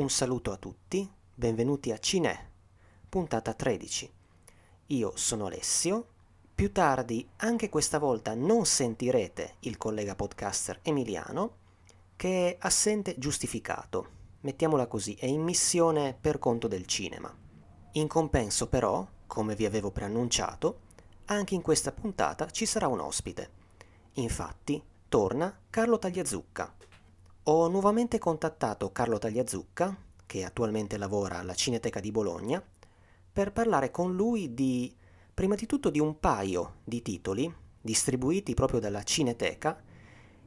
Un saluto a tutti, benvenuti a Cine, puntata 13. Io sono Alessio. Più tardi, anche questa volta, non sentirete il collega podcaster Emiliano, che è assente giustificato. Mettiamola così, è in missione per conto del cinema. In compenso, però, come vi avevo preannunciato, anche in questa puntata ci sarà un ospite. Infatti, torna Carlo Tagliazucca. Ho nuovamente contattato Carlo Tagliazucca, che attualmente lavora alla Cineteca di Bologna, per parlare con lui di, prima di tutto, di un paio di titoli distribuiti proprio dalla Cineteca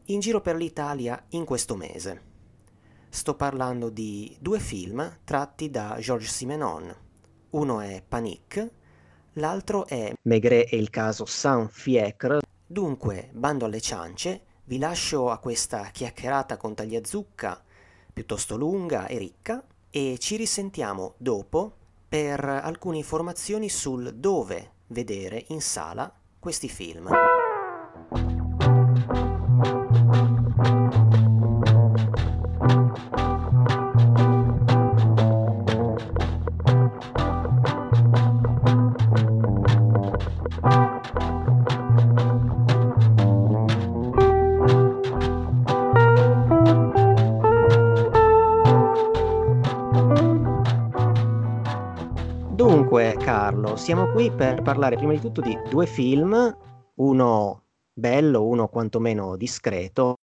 in giro per l'Italia in questo mese. Sto parlando di due film tratti da Georges Simenon. Uno è Panique, l'altro è Maigret e il caso Saint-Fiacre. Dunque, bando alle ciance, vi lascio a questa chiacchierata con Tagliazucca piuttosto lunga e ricca e ci risentiamo dopo per alcune informazioni sul dove vedere in sala questi film. Siamo qui per parlare prima di tutto di due film, uno bello, uno quantomeno discreto,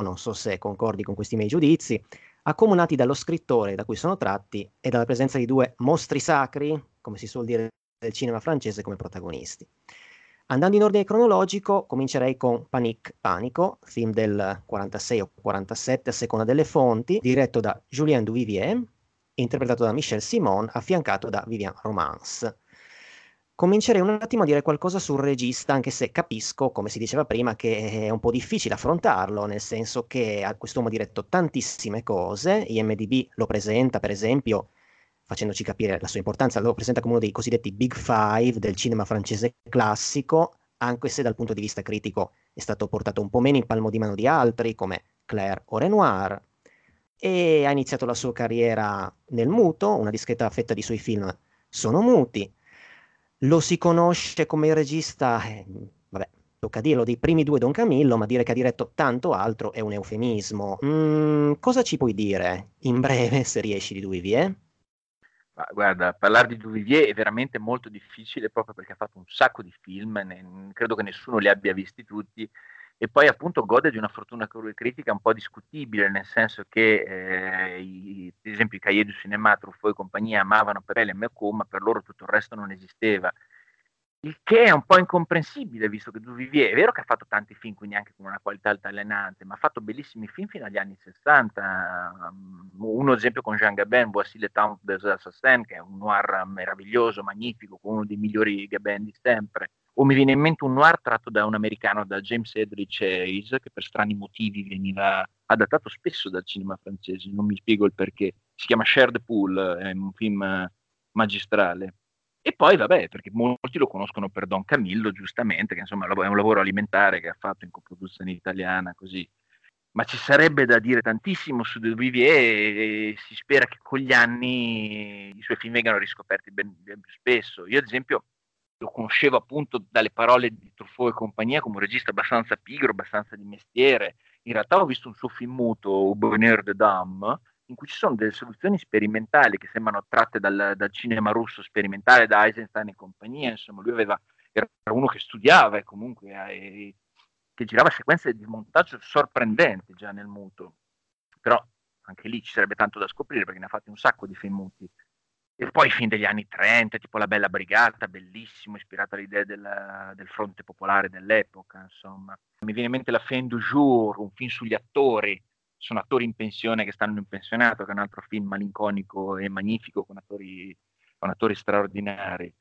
non so se concordi con questi miei giudizi, accomunati dallo scrittore da cui sono tratti e dalla presenza di due mostri sacri, come si suol dire del cinema francese, come protagonisti. Andando in ordine cronologico, comincerei con Panic Panico, film del 46 o 47 a seconda delle fonti, diretto da Julien Duvivier, interpretato da Michel Simon, affiancato da Vivian Romance. Comincerei un attimo a dire qualcosa sul regista, anche se capisco, come si diceva prima, che è un po' difficile affrontarlo, nel senso che quest'uomo ha diretto tantissime cose, IMDB lo presenta, per esempio, facendoci capire la sua importanza, lo presenta come uno dei cosiddetti Big Five del cinema francese classico, anche se dal punto di vista critico è stato portato un po' meno in palmo di mano di altri, come Claire o Renoir, e ha iniziato la sua carriera nel muto, una discreta fetta di suoi film sono muti. Lo si conosce come regista, eh, vabbè, tocca dirlo, dei primi due Don Camillo, ma dire che ha diretto tanto altro è un eufemismo. Mm, cosa ci puoi dire, in breve, se riesci, di Duvivier? Ma guarda, parlare di Duvivier è veramente molto difficile proprio perché ha fatto un sacco di film, ne, credo che nessuno li abbia visti tutti e poi appunto gode di una fortuna critica un po' discutibile, nel senso che eh, i, per esempio i Cahiers du Cinema, Truffaut e compagnia amavano Perel e Mercou, ma per loro tutto il resto non esisteva. Il che è un po' incomprensibile, visto che Duvivier è vero che ha fatto tanti film, quindi anche con una qualità altalenante, ma ha fatto bellissimi film fino agli anni 60. Uno, ad esempio, con Jean Gabin, Voici le temps des assassins, che è un noir meraviglioso, magnifico, con uno dei migliori Gabin di sempre o mi viene in mente un noir tratto da un americano, da James Edrich Hayes, che per strani motivi veniva adattato spesso dal cinema francese, non mi spiego il perché. Si chiama Shared Pool, è un film magistrale. E poi, vabbè, perché molti lo conoscono per Don Camillo, giustamente, che insomma è un lavoro alimentare che ha fatto in coproduzione italiana, così. Ma ci sarebbe da dire tantissimo su De Vivier e si spera che con gli anni i suoi film vengano riscoperti ben, ben più spesso. Io, ad esempio, lo conoscevo appunto dalle parole di Truffaut e compagnia come un regista abbastanza pigro, abbastanza di mestiere. In realtà ho visto un suo film muto, Bonheur de Dame, in cui ci sono delle soluzioni sperimentali che sembrano tratte dal, dal cinema russo sperimentale, da Eisenstein e compagnia. Insomma, lui aveva, era uno che studiava e comunque eh, che girava sequenze di montaggio sorprendenti già nel muto. Però anche lì ci sarebbe tanto da scoprire perché ne ha fatti un sacco di film muti. E poi film degli anni 30, tipo La Bella Brigata, bellissimo, ispirato all'idea del, del fronte popolare dell'epoca, insomma. Mi viene in mente La Fin du Jour, un film sugli attori, sono attori in pensione che stanno in pensionato, che è un altro film malinconico e magnifico con attori, con attori straordinari.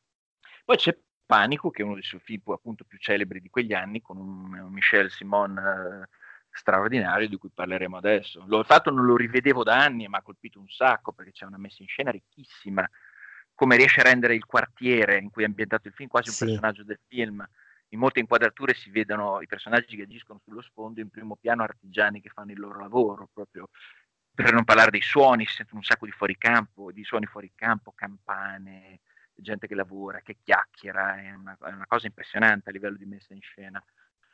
Poi c'è Panico, che è uno dei suoi film appunto più celebri di quegli anni, con un, un Michel Simon eh, straordinario di cui parleremo adesso. L'ho fatto, non lo rivedevo da anni e mi ha colpito un sacco perché c'è una messa in scena ricchissima, come riesce a rendere il quartiere in cui è ambientato il film quasi un sì. personaggio del film. In molte inquadrature si vedono i personaggi che agiscono sullo sfondo, in primo piano artigiani che fanno il loro lavoro, proprio per non parlare dei suoni, si sentono un sacco di fuoricampo, di suoni fuori campo, campane, gente che lavora, che chiacchiera, è una, è una cosa impressionante a livello di messa in scena.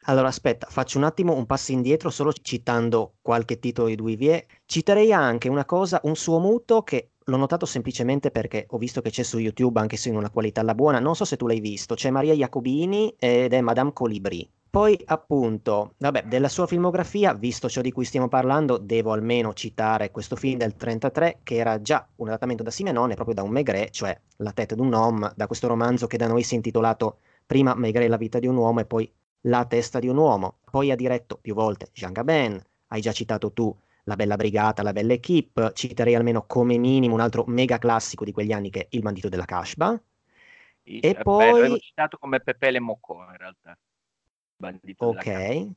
Allora aspetta, faccio un attimo un passo indietro solo citando qualche titolo di Duivier. Citerei anche una cosa, un suo muto che l'ho notato semplicemente perché ho visto che c'è su YouTube anche se in una qualità alla buona, non so se tu l'hai visto, c'è Maria Jacobini ed è Madame Colibri. Poi appunto, vabbè, della sua filmografia, visto ciò di cui stiamo parlando, devo almeno citare questo film del 33 che era già un adattamento da Simenone proprio da un Maigret, cioè La tête d'un homme, da questo romanzo che da noi si è intitolato prima Maigret la vita di un uomo e poi La testa di un uomo. Poi ha diretto più volte Jean Gabin, hai già citato tu La bella brigata, La bella equipe, citerei almeno come minimo un altro mega classico di quegli anni che è Il bandito della Kashba. E, e poi... L'avevo citato come Pepe Le Mocco in realtà. Bandito ok.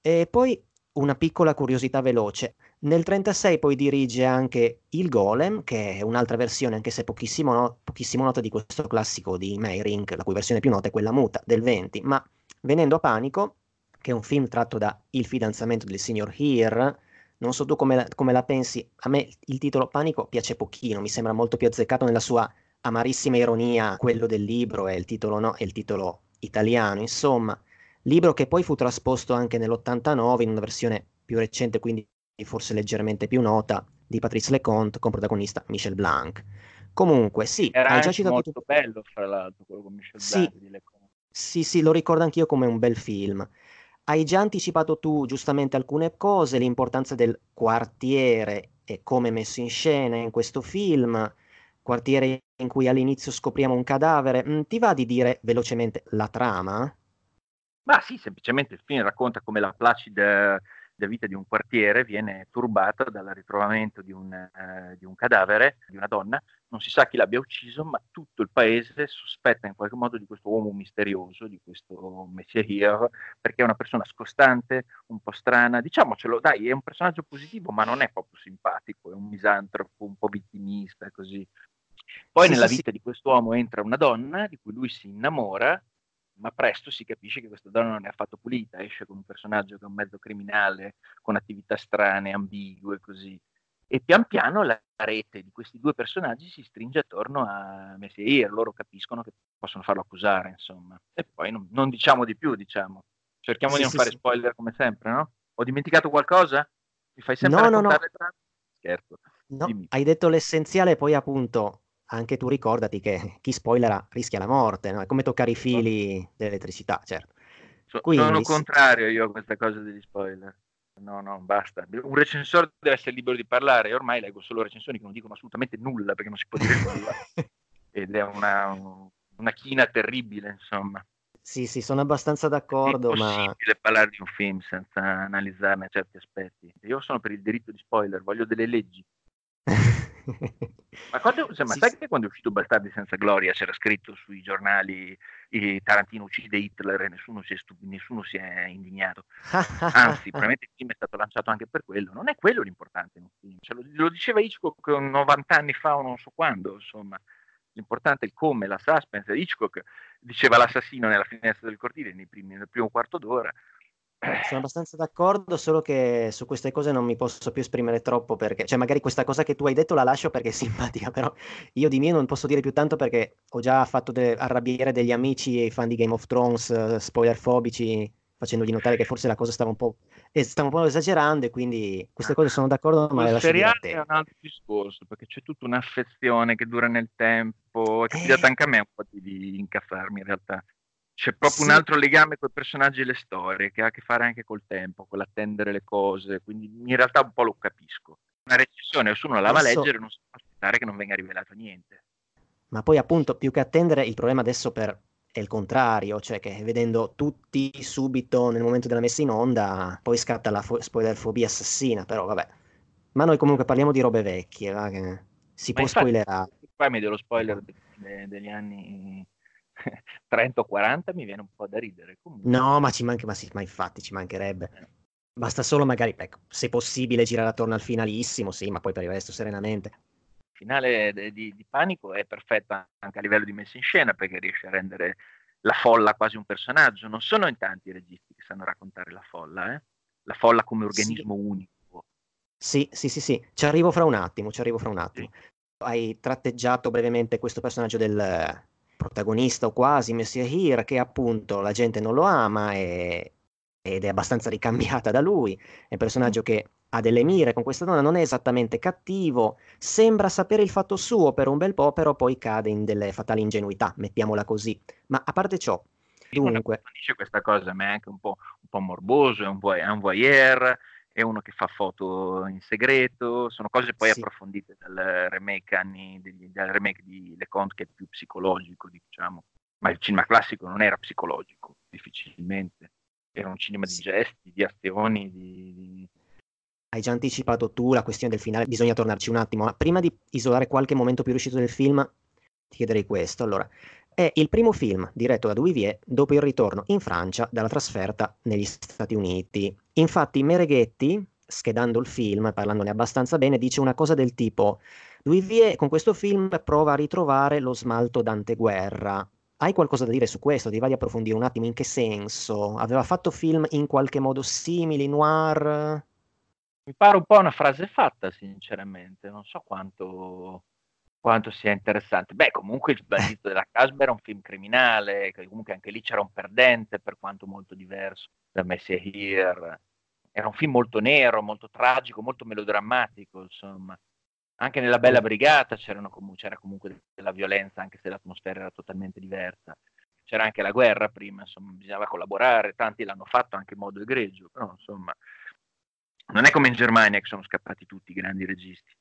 E poi una piccola curiosità veloce. Nel 36 poi dirige anche Il Golem, che è un'altra versione, anche se pochissimo, no- pochissimo nota di questo classico di Meyrink, la cui versione più nota è quella muta del 20. Ma venendo a Panico, che è un film tratto da Il fidanzamento del signor Here, non so tu come la, come la pensi, a me il titolo Panico piace pochino, mi sembra molto più azzeccato nella sua amarissima ironia, quello del libro e il titolo, no, e il titolo italiano, insomma libro che poi fu trasposto anche nell'89 in una versione più recente, quindi forse leggermente più nota, di Patrice Leconte con protagonista Michel Blanc. Comunque, sì, Era hai già citato molto tu... bello, fra l'altro, quello con Michel sì, Blanc di Leconte. Sì, sì, lo ricordo anch'io come un bel film. Hai già anticipato tu giustamente alcune cose, l'importanza del quartiere e come messo in scena in questo film, quartiere in cui all'inizio scopriamo un cadavere. Mm, ti va di dire velocemente la trama? Ma sì, semplicemente il film racconta come la placida vita di un quartiere viene turbata dal ritrovamento di un, eh, di un, cadavere di una donna, non si sa chi l'abbia ucciso, ma tutto il paese sospetta in qualche modo di questo uomo misterioso, di questo Messier, perché è una persona scostante, un po' strana, diciamocelo, dai, è un personaggio positivo, ma non è proprio simpatico, è un misantropo, un po' vittimista, così. Poi sì, nella vita sì. di quest'uomo entra una donna di cui lui si innamora ma presto si capisce che questa donna non è affatto pulita, esce con un personaggio che è un mezzo criminale, con attività strane, ambigue, così. E pian piano la rete di questi due personaggi si stringe attorno a Messier, loro capiscono che possono farlo accusare, insomma. E poi non, non diciamo di più, diciamo. Cerchiamo sì, di non sì, fare sì. spoiler come sempre, no? Ho dimenticato qualcosa? Mi fai sempre no, raccontare no, no. Scherzo. No, hai detto l'essenziale, poi appunto anche tu ricordati che chi spoilera rischia la morte, no? è come toccare i fili dell'elettricità, certo. So, Quindi, sono contrario io a questa cosa degli spoiler. No, no, basta. Un recensore deve essere libero di parlare. e ormai leggo solo recensioni che non dicono assolutamente nulla perché non si può dire nulla. Ed è una, una china terribile, insomma. Sì, sì, sono abbastanza d'accordo. È impossibile ma... parlare di un film senza analizzarne certi aspetti. Io sono per il diritto di spoiler, voglio delle leggi. Ma, quando, cioè, ma sì, sai sì. che quando è uscito Bastardi senza gloria c'era scritto sui giornali eh, Tarantino uccide Hitler e nessuno si è, stup- nessuno si è indignato? Anzi, probabilmente il film è stato lanciato anche per quello. Non è quello l'importante in un film. Cioè, lo, lo, diceva Hitchcock 90 anni fa o non so quando, insomma. L'importante è il come, la suspense. Hitchcock diceva l'assassino nella finestra del cortile primi, nel primo quarto d'ora. Sono abbastanza d'accordo, solo che su queste cose non mi posso più esprimere troppo perché, cioè magari questa cosa che tu hai detto la lascio perché è simpatica, però io di mio non posso dire più tanto perché ho già fatto de- arrabbiare degli amici e fan di Game of Thrones, uh, spoiler fobici, facendogli notare che forse la cosa stava un po', eh, stava un po' esagerando e quindi queste cose sono d'accordo, ma le lascio dire a te. è un altro discorso perché c'è tutta un'affezione che dura nel tempo, è capitato eh... anche a me un po' di, di incaffarmi in realtà c'è proprio sì. un altro legame con i personaggi e le storie che ha a che fare anche col tempo, con l'attendere le cose, quindi in realtà un po' lo capisco. Una recensione, nessuno la va a leggere, non si può aspettare che non venga rivelato niente. Ma poi appunto, più che attendere, il problema adesso per... è il contrario, cioè che vedendo tutti subito nel momento della messa in onda, poi scatta la fo- spoilerfobia assassina, però vabbè. Ma noi comunque parliamo di robe vecchie, va? che si Ma può infatti, spoilerare. Qua è meglio lo spoiler de- degli anni 30 o 40 mi viene un po' da ridere. Comunque. No, ma ci manca, ma, sì, ma infatti ci mancherebbe. Eh. Basta solo magari, ecco, se possibile, girare attorno al finalissimo, sì, ma poi per il resto serenamente. Il finale di, di, di Panico è perfetto anche a livello di messa in scena perché riesce a rendere la folla quasi un personaggio. Non sono in tanti i registi che sanno raccontare la folla, eh? la folla come organismo sì. unico. Sì, sì, sì, sì, ci arrivo fra un attimo, ci arrivo fra un attimo. Sì. Hai tratteggiato brevemente questo personaggio del protagonista o quasi, Messiah Hir, che appunto la gente non lo ama e, ed è abbastanza ricambiata da lui. È un personaggio che ha delle mire con questa donna, non è esattamente cattivo, sembra sapere il fatto suo per un bel po', però poi cade in delle fatali ingenuità, mettiamola così. Ma a parte ciò, dunque... dice questa cosa, ma è anche un po', un po morboso, è un, vo- è un voyeur, è uno che fa foto in segreto, sono cose poi sì. approfondite dal remake, anni, degli, dal remake di Le Conte che è più psicologico, diciamo. Ma il cinema classico non era psicologico, difficilmente. Era un cinema di gesti, di azioni, di, di hai già anticipato tu la questione del finale, bisogna tornarci un attimo, ma prima di isolare qualche momento più riuscito del film, ti chiederei questo. Allora, è il primo film diretto da Duvivier dopo il ritorno in Francia dalla trasferta negli Stati Uniti. Infatti Mereghetti, schedando il film, parlandone abbastanza bene, dice una cosa del tipo Duvivier con questo film prova a ritrovare lo smalto d'anteguerra. Hai qualcosa da dire su questo? Ti va di approfondire un attimo in che senso? Aveva fatto film in qualche modo simili, noir? Mi pare un po' una frase fatta, sinceramente, non so quanto, quanto sia interessante. Beh, comunque Il bandito della Casbah era un film criminale, comunque anche lì c'era un perdente, per quanto molto diverso da Messiah Here. Era un film molto nero, molto tragico, molto melodrammatico, insomma. Anche nella Bella Brigata comu- c'era comunque della violenza, anche se l'atmosfera era totalmente diversa. C'era anche la guerra prima, insomma, bisognava collaborare, tanti l'hanno fatto anche in modo egregio, però insomma non è come in Germania che sono scappati tutti i grandi registi.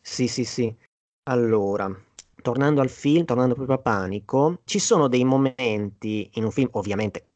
Sì, sì, sì. Allora, tornando al film, tornando proprio a Panico, ci sono dei momenti in un film, ovviamente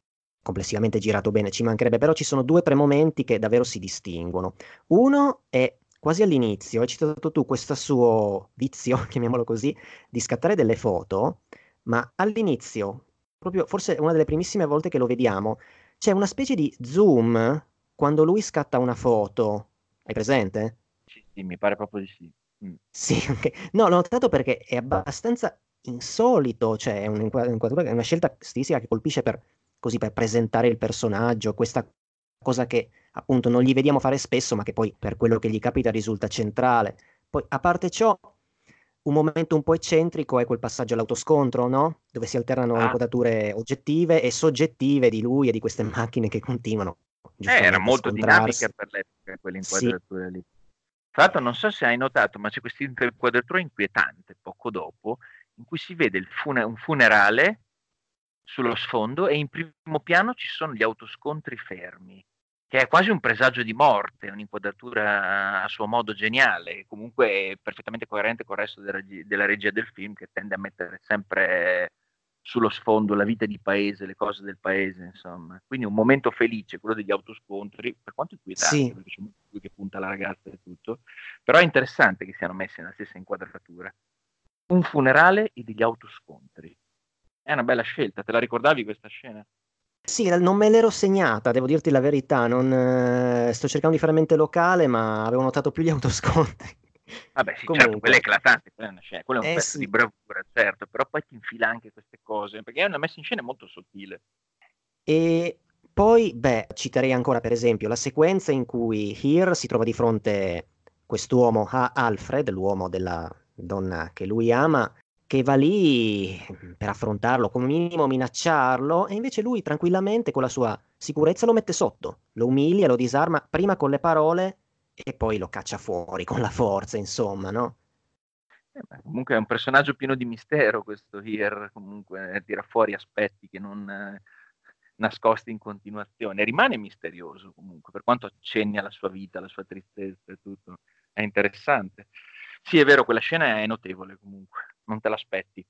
complessivamente girato bene, ci mancherebbe, però ci sono due o tre momenti che davvero si distinguono. Uno è quasi all'inizio, hai citato tu questo suo vizio, chiamiamolo così, di scattare delle foto, ma all'inizio, proprio forse una delle primissime volte che lo vediamo, c'è una specie di zoom quando lui scatta una foto, hai presente? Sì, sì mi pare proprio di sì. Mm. Sì, okay. no, l'ho notato perché è abbastanza insolito, cioè è, un'inquadratura, è una scelta stilistica che colpisce per, così, per presentare il personaggio, questa cosa che appunto non gli vediamo fare spesso, ma che poi per quello che gli capita risulta centrale. Poi, a parte ciò, un momento un po' eccentrico è quel passaggio all'autoscontro, no? Dove si alternano ah. inquadrature oggettive e soggettive di lui e di queste macchine che continuano eh, era molto dinamica per l'epoca quell'inquadratura sì. lì. Tra l'altro non so se hai notato, ma c'è questa inquadratura inquietante poco dopo, in cui si vede fune- un funerale sullo sfondo e in primo piano ci sono gli autoscontri fermi, che è quasi un presagio di morte, un'inquadratura a suo modo geniale, comunque perfettamente coerente con il resto della, della regia del film che tende a mettere sempre sullo sfondo la vita di paese, le cose del paese, insomma. Quindi un momento felice, quello degli autoscontri, per quanto inquietante, sì. perché c'è lui che punta la ragazza e tutto, però è interessante che siano messi nella stessa inquadratura. Un funerale e degli autoscontri. È una bella scelta, te la ricordavi questa scena? Sì, non me l'ero segnata, devo dirti la verità, non, eh, sto cercando di fare mente locale, ma avevo notato più gli autoscontri. Vabbè, sì, certo, Comunque. certo, quella è eclatante, quella è, una scena, quello è un eh, pezzo sì. di bravura, certo, però poi ti infila anche queste cose, perché è una messa in scena molto sottile. E poi, beh, citerei ancora per esempio la sequenza in cui Heer si trova di fronte quest'uomo, a Alfred, l'uomo della donna che lui ama, che va lì per affrontarlo, come minimo minacciarlo, e invece lui tranquillamente con la sua sicurezza lo mette sotto, lo umilia, lo disarma, prima con le parole e poi lo caccia fuori con la forza, insomma, no? Eh comunque è un personaggio pieno di mistero questo Hier, comunque eh, tira fuori aspetti che non eh, nascosti in continuazione. Rimane misterioso comunque, per quanto accenni alla sua vita, alla sua tristezza e tutto. È interessante. Sì, è vero, quella scena è notevole comunque, non te l'aspetti.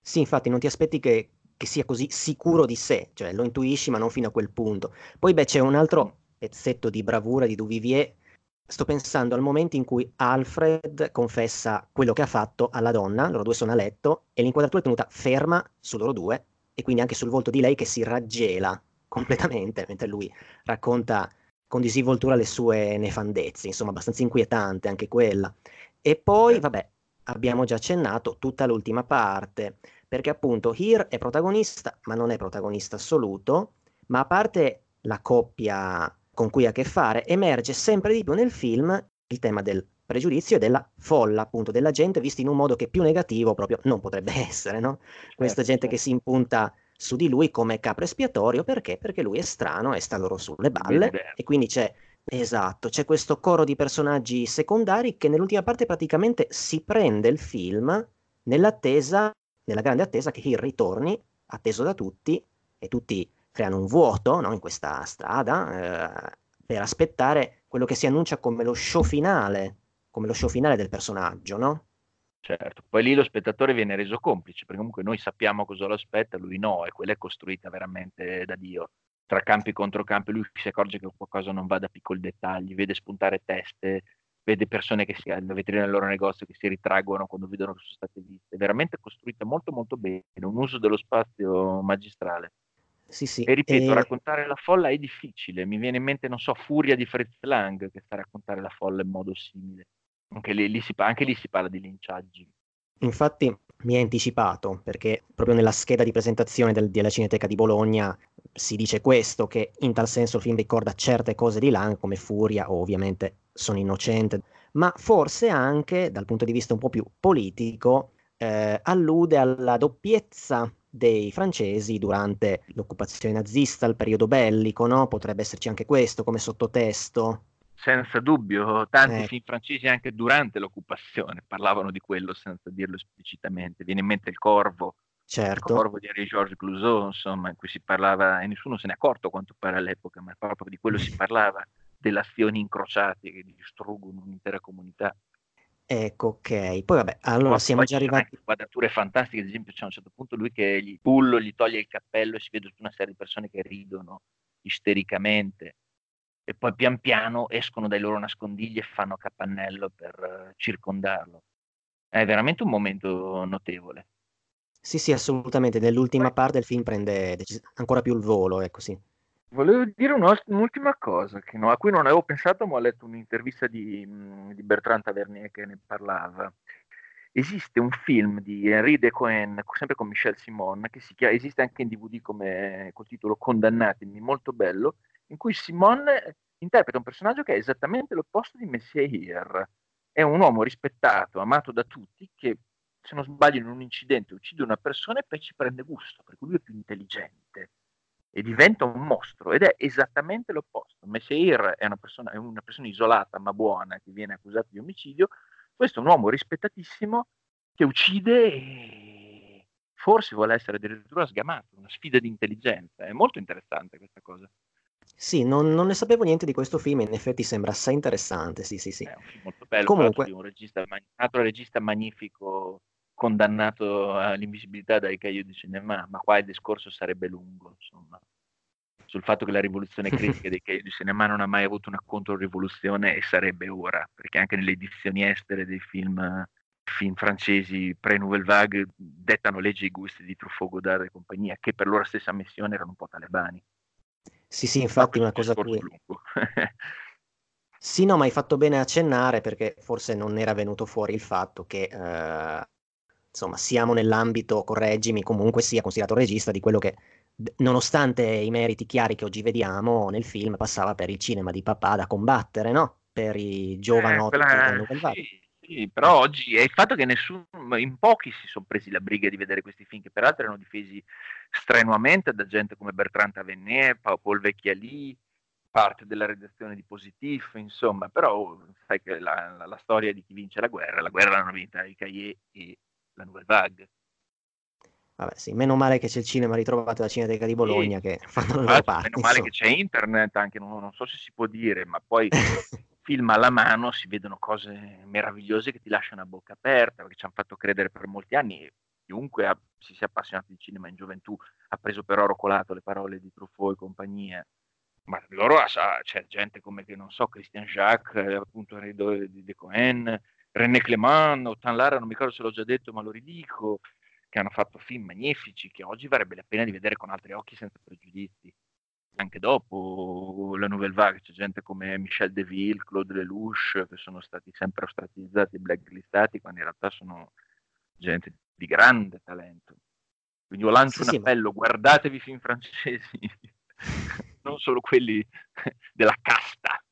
Sì, infatti non ti aspetti che, che sia così sicuro di sé, cioè lo intuisci ma non fino a quel punto. Poi beh c'è un altro pezzetto di bravura di Duvivier Sto pensando al momento in cui Alfred confessa quello che ha fatto alla donna, loro due sono a letto, e l'inquadratura è tenuta ferma su loro due, e quindi anche sul volto di lei che si raggela completamente, mentre lui racconta con disinvoltura le sue nefandezze, insomma abbastanza inquietante anche quella. E poi, vabbè, abbiamo già accennato tutta l'ultima parte, perché appunto Here è protagonista, ma non è protagonista assoluto, ma a parte la coppia con cui ha a che fare, emerge sempre di più nel film il tema del pregiudizio e della folla, appunto, della gente vista in un modo che più negativo proprio non potrebbe essere, no? Questa certo, gente certo. che si impunta su di lui come capro espiatorio perché? Perché lui è strano e sta loro sulle balle e quindi c'è esatto, c'è questo coro di personaggi secondari che nell'ultima parte praticamente si prende il film nell'attesa, nella grande attesa che Hill ritorni, atteso da tutti e tutti creano un vuoto no, in questa strada eh, per aspettare quello che si annuncia come lo show finale, come lo show finale del personaggio, no? Certo, poi lì lo spettatore viene reso complice, perché comunque noi sappiamo cosa lo aspetta, lui no, e quella è costruita veramente da Dio. Tra campi e controcampi lui si accorge che qualcosa non va da piccoli dettagli, vede spuntare teste, vede persone che si, alla vetrina del loro negozio che si ritraggono quando vedono che sono state viste. È veramente costruita molto molto bene, un uso dello spazio magistrale. Sì, sì. E ripeto, e... raccontare la folla è difficile. Mi viene in mente, non so, Furia di Fritz Lang che fa raccontare la folla in modo simile. Anche lì, lì si, anche lì si parla di linciaggi. Infatti mi hai anticipato perché proprio nella scheda di presentazione del, della Cineteca di Bologna si dice questo, che in tal senso il film ricorda certe cose di Lang come Furia o ovviamente Sono innocente, ma forse anche dal punto di vista un po' più politico eh, allude alla doppiezza dei francesi durante l'occupazione nazista, il periodo bellico, no? Potrebbe esserci anche questo come sottotesto. Senza dubbio, tanti eh. film francesi anche durante l'occupazione parlavano di quello senza dirlo esplicitamente. Viene in mente il Corvo, certo. il Corvo di Henri-Georges Clouseau, insomma, in cui si parlava, e nessuno se ne è accorto quanto pare all'epoca, ma proprio di quello si parlava, delle azioni incrociate che distruggono un'intera comunità. Ecco, ok. Poi vabbè, allora Poi siamo già arrivati. Quadrature fantastiche, ad esempio, c'è a un certo punto lui che gli pullo, gli toglie il cappello e si vede tutta una serie di persone che ridono istericamente e poi pian piano escono dai loro nascondigli e fanno capannello per uh, circondarlo. È veramente un momento notevole. Sì, sì, assolutamente. Nell'ultima parte del film prende ancora più il volo, ecco sì. Volevo dire un'ultima cosa no, a cui non avevo pensato, ma ho letto un'intervista di, mm, di Bertrand Tavernier che ne parlava. Esiste un film di Henri de Cohen, sempre con Michel Simon, che si chiama, esiste anche in DVD come col titolo Condannatemi, molto bello, in cui Simon interpreta un personaggio che è esattamente l'opposto di Messier. È un uomo rispettato, amato da tutti, che se non sbaglio in un incidente uccide una persona e poi ci prende gusto, perché lui è più intelligente e diventa un mostro ed è esattamente l'opposto. Messier è una persona, è una persona isolata ma buona che viene accusata di omicidio, questo è un uomo rispettatissimo che uccide e forse vuole essere addirittura sgamato, una sfida di intelligenza. È molto interessante questa cosa. Sì, non, non, ne sapevo niente di questo film, in effetti sembra assai interessante, sì, sì, sì. È un film molto bello, Comunque... un regista, un altro regista magnifico, condannato all'invisibilità dai cahiers di cinema, ma qua il discorso sarebbe lungo, insomma, sul fatto che la rivoluzione critica dei cahiers di cinema non ha mai avuto una controrivoluzione e sarebbe ora, perché anche nelle edizioni estere dei film, film francesi pre-Nouvelle Vague dettano leggi i gusti di Truffaut, Godard e compagnia, che per loro stessa missione erano un po' talebani. Sì, sì, infatti una cosa cui... sì, no, ma hai fatto bene a accennare perché forse non era venuto fuori il fatto che, eh, insomma, siamo nell'ambito, correggimi, comunque sia considerato regista di quello che, nonostante i meriti chiari che oggi vediamo, nel film passava per il cinema di papà da combattere, no? Per i giovanotti eh, quella... che sì, sì, però oggi è il fatto che nessuno, in pochi si sono presi la briga di vedere questi film, che peraltro erano difesi strenuamente da gente come Bertrand Tavernier, Paul Vecchialì, parte della redazione di Positif, insomma, però sai che la, la, la, storia di chi vince la guerra, la guerra l'hanno vinta i Cahiers e la Nouvelle Vague. Vabbè, sì, meno male che c'è il cinema ritrovato alla Cineteca di Bologna sì, che fanno loro parti. Meno male che c'è internet, anche non, non so se si può dire, ma poi film alla mano si vedono cose meravigliose che ti lasciano a bocca aperta, perché ci hanno fatto credere per molti anni, chiunque ha, si sia appassionato di cinema in gioventù ha preso per oro colato le parole di Truffaut e compagnia, ma loro c'è gente come, che non so, Christian Jacques, eh, appunto di De Cohen, René Clément, Otan Lara, non mi ricordo se l'ho già detto, ma lo ridico, che hanno fatto film magnifici che oggi varrebbe la pena di vedere con altri occhi senza pregiudizi anche dopo la Nouvelle Vague c'è gente come Michel Deville, Claude Lelouch che sono stati sempre ostracizzati e blacklistati quando in realtà sono gente di grande talento. Quindi io lancio sì, un appello, ma... guardatevi film francesi. non solo quelli della casta.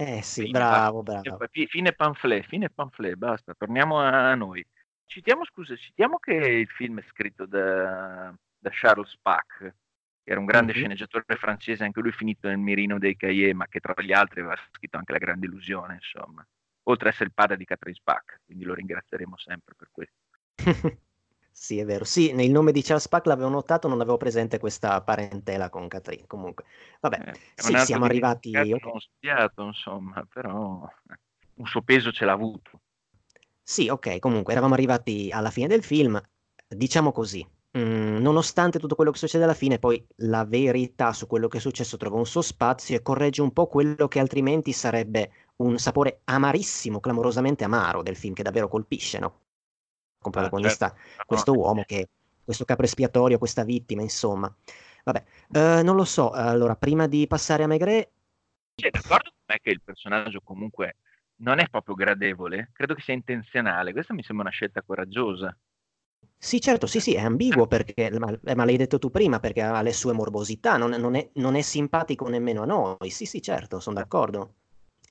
Eh sì, fine, bravo, bravo. Fine, pamphlet, fine pamphlet, basta, torniamo a noi. Citiamo, scusa, citiamo che il film è scritto da, da Charles Pack, che era un grande mm-hmm. sceneggiatore francese, anche lui finito nel mirino dei Cahiers, ma che tra gli altri aveva scritto anche La Grande Illusione, insomma. Oltre ad essere il padre di Catherine Spack, quindi lo ringrazieremo sempre per questo. Sì, è vero. Sì, nel nome di Charles Pack l'avevo notato, non avevo presente questa parentela con Catherine. Comunque, vabbè, eh, sì, siamo arrivati. Non studiato, insomma, però un suo peso ce l'ha avuto. Sì, ok, comunque eravamo arrivati alla fine del film. Diciamo così, Mm, nonostante tutto quello che succede alla fine, poi la verità su quello che è successo trova un suo spazio e corregge un po' quello che altrimenti sarebbe un sapore amarissimo, clamorosamente amaro del film che davvero colpisce, no? Con ah, protagonista certo. questo uomo che questo capo espiatorio, questa vittima, insomma. Vabbè, uh, non lo so. Allora, prima di passare a Maigret. Sei d'accordo con me che il personaggio comunque non è proprio gradevole? Credo che sia intenzionale. Questa mi sembra una scelta coraggiosa. Sì, certo, sì, sì, è ambiguo perché, ma, eh, ma l'hai detto tu prima, perché ha le sue morbosità, non, non, è, non è simpatico nemmeno a noi. Sì, sì, certo, sono d'accordo.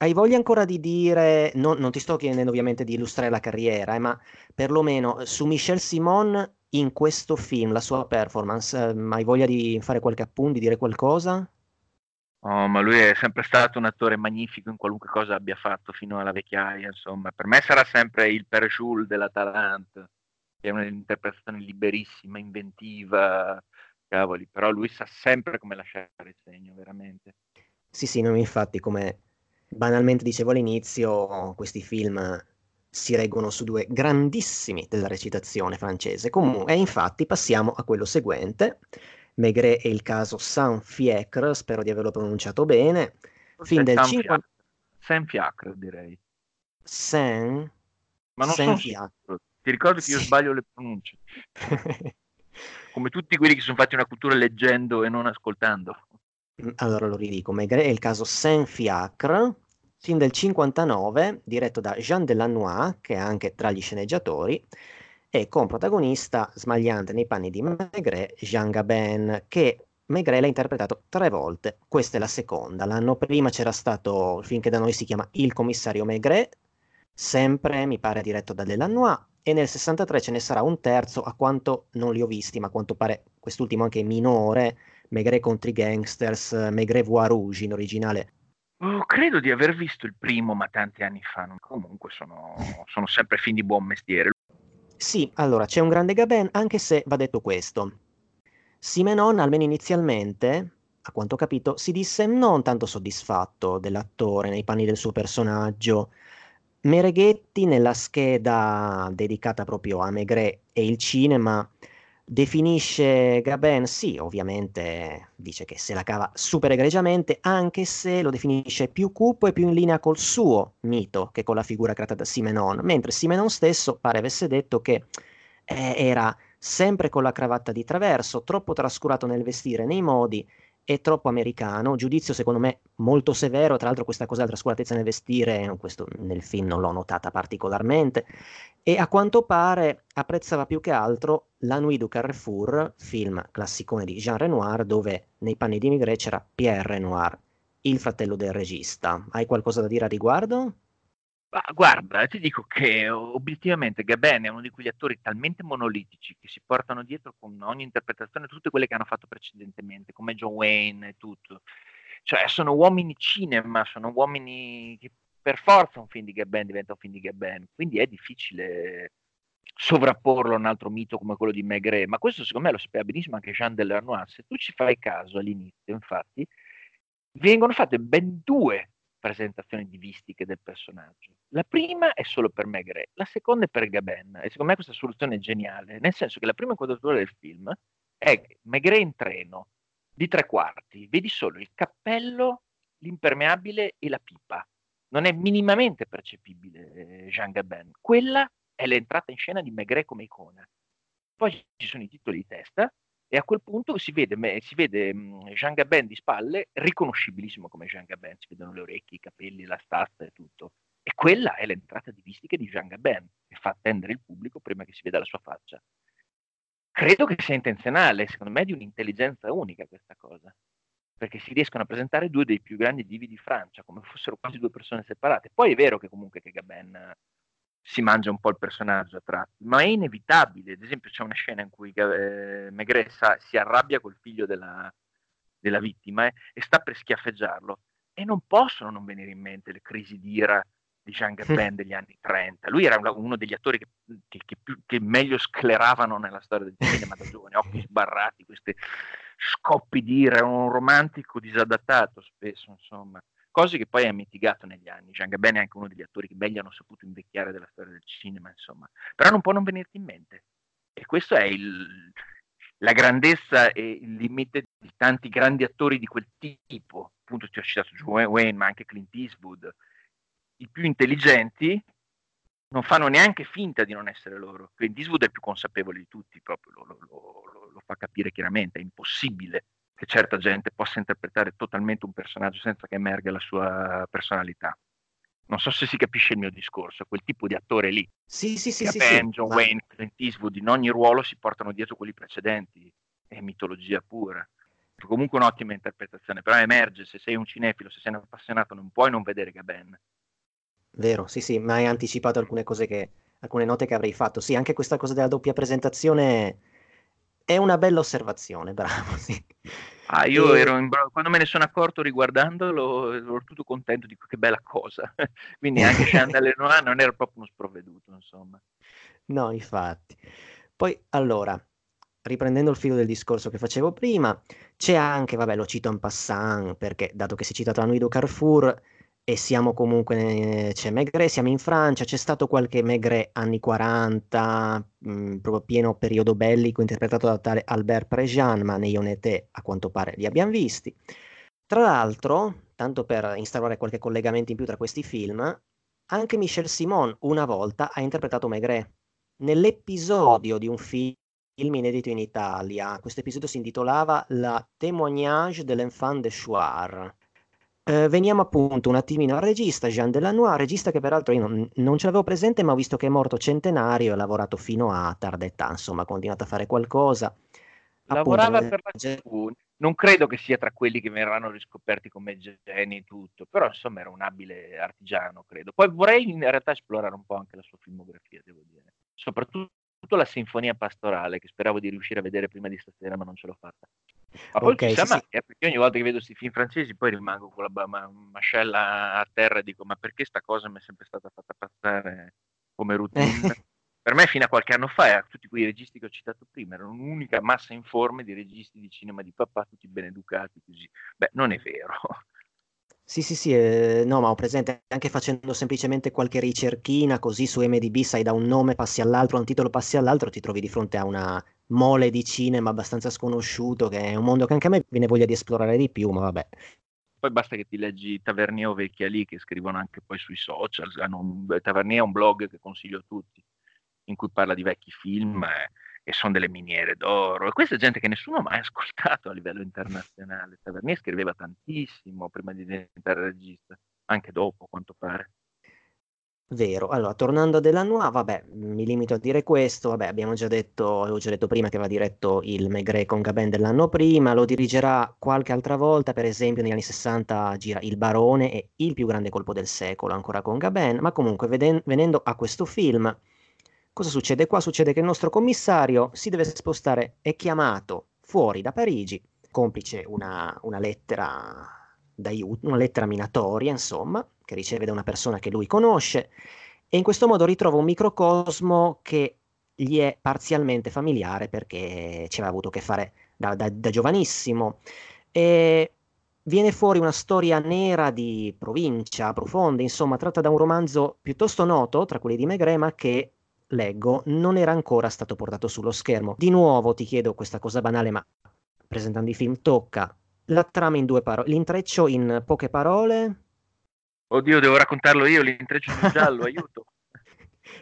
Hai voglia ancora di dire, non, non ti sto chiedendo ovviamente di illustrare la carriera, eh, ma perlomeno su Michel Simon in questo film, la sua performance, eh, hai voglia di fare qualche appunto, di dire qualcosa? Oh, ma lui è sempre stato un attore magnifico in qualunque cosa abbia fatto fino alla vecchiaia, insomma. Per me sarà sempre il Per Jules della Tarant, che è un'interpretazione liberissima, inventiva, cavoli, però lui sa sempre come lasciare il segno, veramente. Sì, sì, no, infatti, come banalmente dicevo all'inizio, questi film si reggono su due grandissimi della recitazione francese. Comunque, e infatti passiamo a quello seguente. Maigret e il caso Saint-Fiacre, spero di averlo pronunciato bene. Fin del 50... Saint-Fiacre, direi. Saint... Ma non Saint-Fiacre. Sono... Ti ricordi che io sbaglio le pronunce? Come tutti quelli che sono fatti una cultura leggendo e non ascoltando. Allora lo ridico, Maigret è il caso Saint-Fiacre, film del 59, diretto da Jean Delannoy, che è anche tra gli sceneggiatori, e con protagonista smagliante nei panni di Maigret, Jean Gabin, che Maigret l'ha interpretato tre volte. Questa è la seconda. L'anno prima c'era stato il film che da noi si chiama Il commissario Maigret, sempre mi pare diretto da Delannoy, e nel 63 ce ne sarà un terzo, a quanto non li ho visti, ma a quanto pare quest'ultimo anche minore, Maigret contro i gangsters, Maigret Voix Rouge in originale. Oh, credo di aver visto il primo, ma tanti anni fa. Comunque sono, sono sempre film di buon mestiere. Sì, allora c'è un grande Gabin, anche se va detto questo. Simenon, almeno inizialmente, a quanto ho capito, si disse non tanto soddisfatto dell'attore nei panni del suo personaggio. Mereghetti, nella scheda dedicata proprio a Maigret e il cinema, Definisce Gaben, sì, ovviamente dice che se la cava super egregiamente, anche se lo definisce più cupo e più in linea col suo mito che con la figura creata da Simenon, mentre Simenon stesso pare avesse detto che eh, era sempre con la cravatta di traverso, troppo trascurato nel vestire nei modi è troppo americano, giudizio secondo me molto severo, tra l'altro questa cosa della trascuratezza nel vestire, questo nel film non l'ho notata particolarmente, e a quanto pare apprezzava più che altro La Nuit du Carrefour, film classicone di Jean Renoir, dove nei panni di Migret c'era Pierre Renoir, il fratello del regista. Hai qualcosa da dire a riguardo? Ma guarda, ti dico che obiettivamente Gabin è uno di quegli attori talmente monolitici che si portano dietro con ogni interpretazione tutte quelle che hanno fatto precedentemente, come John Wayne e tutto. Cioè, sono uomini cinema, sono uomini che per forza un film di Gabin diventa un film di Gabin, quindi è difficile sovrapporlo a un altro mito come quello di Maigret, ma questo secondo me lo sapeva benissimo anche Jean Delarnois. Se tu ci fai caso all'inizio, infatti, vengono fatte ben due presentazioni divistiche del personaggio. La prima è solo per Maigret, la seconda è per Gabin e secondo me questa soluzione è geniale, nel senso che la prima inquadratura del film è Maigret in treno di tre quarti, vedi solo il cappello, l'impermeabile e la pipa. Non è minimamente percepibile eh, Jean Gabin. Quella è l'entrata in scena di Maigret come icona. Poi ci sono i titoli di testa e a quel punto si vede, si vede mhmm, Jean Gabin di spalle, riconoscibilissimo come Jean Gabin, si vedono le orecchie, i capelli, la stazza e tutto. E quella è l'entrata divistica di Jean Gabin, che fa attendere il pubblico prima che si veda la sua faccia. Credo che sia intenzionale, secondo me è di un'intelligenza unica questa cosa. Perché si riescono a presentare due dei più grandi divi di Francia, come fossero quasi due persone separate. Poi è vero che comunque che Gaben si mangia un po' il personaggio a tratti, ma è inevitabile. Ad esempio c'è una scena in cui eh, Maigret sa, si arrabbia col figlio della, della vittima eh, e sta per schiaffeggiarlo e non possono non venire in mente le crisi di ira di Jean Gabin degli anni 30. Lui era uno degli attori che, che, che, più, che meglio scleravano nella storia del cinema da giovane, occhi sbarrati, questi scoppi di ira, un romantico disadattato spesso, insomma. Cose che poi ha mitigato negli anni. Jean Gabin è anche uno degli attori che meglio hanno saputo invecchiare della storia del cinema, insomma. Però non può non venirti in mente. E questo è il, la grandezza e il limite di tanti grandi attori di quel tipo. Appunto ti ho citato Joe Wayne, ma anche Clint Eastwood, i più intelligenti non fanno neanche finta di non essere loro. Clint Eastwood è più consapevole di tutti, proprio lo, lo, lo, lo, fa capire chiaramente, è impossibile che certa gente possa interpretare totalmente un personaggio senza che emerga la sua personalità. Non so se si capisce il mio discorso, quel tipo di attore lì. Sì, sì, sì. sì, ben, sì John ma... Wayne, Clint Eastwood, in ogni ruolo si portano dietro quelli precedenti. È mitologia pura. Comunque un'ottima interpretazione, però emerge, se sei un cinefilo, se sei un appassionato, non puoi non vedere Gaben Vero, sì, sì, ma hai anticipato alcune cose che, alcune note che avrei fatto. Sì, anche questa cosa della doppia presentazione è una bella osservazione, bravo, sì. Ah, io e... ero in... quando me ne sono accorto riguardandolo, ero tutto contento di che bella cosa. Quindi anche Chandler Noir non era proprio uno sprovveduto, insomma. No, infatti. Poi, allora, riprendendo il filo del discorso che facevo prima, c'è anche, vabbè, lo cito en passant, perché dato che si è citato du Carrefour, e siamo comunque, c'è Maigret, siamo in Francia, c'è stato qualche Maigret anni 40, mh, mm, proprio pieno periodo bellico, interpretato da tale Albert Prejean, ma nei Ionete a quanto pare li abbiamo visti. Tra l'altro, tanto per instaurare qualche collegamento in più tra questi film, anche Michel Simon una volta ha interpretato Maigret. Nell'episodio di un film inedito in Italia, questo episodio si intitolava La témoignage de l'enfant de Chouard eh, veniamo appunto un attimino al regista, Jean Delannoy, regista che peraltro io non, non ce l'avevo presente, ma visto che è morto centenario ha lavorato fino a tarda età, insomma, ha continuato a fare qualcosa. Lavorava appunto, per la TV, non credo che sia tra quelli che verranno riscoperti come geni e tutto, però insomma era un abile artigiano, credo. Poi vorrei in realtà esplorare un po' anche la sua filmografia, devo dire. Soprattutto la Sinfonia Pastorale, che speravo di riuscire a vedere prima di stasera, ma non ce l'ho fatta. Ma poi okay, chissà, sì, sì. perché ogni volta che vedo questi film francesi poi rimango con la ma- mascella a terra e dico ma perché sta cosa mi è sempre stata fatta passare come routine? per me fino a qualche anno fa, eh, tutti quei registi che ho citato prima, erano un'unica massa informe di registi di cinema di papà, tutti ben educati così. Beh, non è vero. Sì, sì, sì, eh, no, ma ho presente anche facendo semplicemente qualche ricerchina così su MDB, sai, da un nome passi all'altro, da un titolo passi all'altro, ti trovi di fronte a una mole di cinema abbastanza sconosciuto, che è un mondo che anche a me viene voglia di esplorare di più, ma vabbè. Poi basta che ti leggi Tavernier o Vecchia lì, che scrivono anche poi sui social. Tavernier è un blog che consiglio a tutti, in cui parla di vecchi film e sono delle miniere d'oro. E questa è gente che nessuno ha mai ascoltato a livello internazionale. Tavernier scriveva tantissimo prima di diventare regista, anche dopo, a quanto pare. Vero. Allora, tornando a Delanois, vabbè, mi limito a dire questo, vabbè, abbiamo già detto, avevo già detto prima che aveva diretto il Maigret con Gabin dell'anno prima, lo dirigerà qualche altra volta, per esempio negli anni 60 gira Il Barone e Il più grande colpo del secolo, ancora con Gabin, ma comunque veden- venendo a questo film, cosa succede qua? Succede che il nostro commissario si deve spostare, è chiamato fuori da Parigi, complice una, una lettera d'aiuto, una lettera minatoria, insomma, che riceve da una persona che lui conosce e in questo modo ritrova un microcosmo che gli è parzialmente familiare perché ci aveva avuto a che fare da, da, da giovanissimo. E viene fuori una storia nera di provincia, profonda, insomma, tratta da un romanzo piuttosto noto tra quelli di Maigret, ma che leggo non era ancora stato portato sullo schermo. Di nuovo ti chiedo questa cosa banale, ma presentando i film tocca la trama in due parole, l'intreccio in poche parole Oddio, devo raccontarlo io, l'intreccio di giallo, aiuto.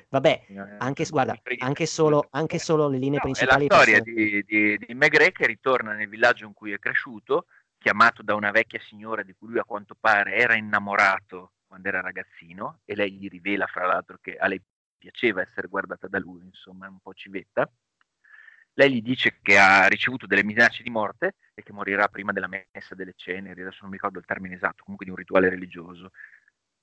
Vabbè, anche, guarda, anche, solo, anche solo le linee no, principali. È la storia possono... di, di, di Maigret che ritorna nel villaggio in cui è cresciuto, chiamato da una vecchia signora di cui lui a quanto pare era innamorato quando era ragazzino, e lei gli rivela fra l'altro che a lei piaceva essere guardata da lui, insomma, è un po' civetta. Lei gli dice che ha ricevuto delle minacce di morte e che morirà prima della messa delle ceneri, adesso non mi ricordo il termine esatto, comunque di un rituale religioso.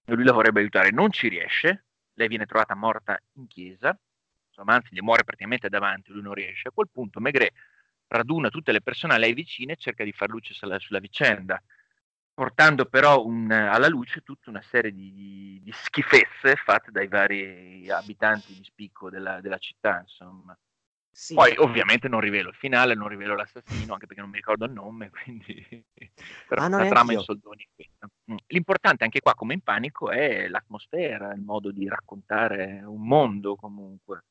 Lui la vorrebbe aiutare, non ci riesce, lei viene trovata morta in chiesa, insomma, anzi gli muore praticamente davanti, lui non riesce. A quel punto Maigret raduna tutte le persone a lei vicine e cerca di far luce sulla, sulla vicenda, portando però un, alla luce tutta una serie di, di, schifezze fatte dai vari abitanti di spicco della, della città, insomma. Sì. Poi ovviamente non rivelo il finale, non rivelo l'assassino, anche perché non mi ricordo il nome, quindi però ah, la trama in soldoni. Mm. L'importante anche qua, come in panico, è l'atmosfera, il modo di raccontare un mondo comunque.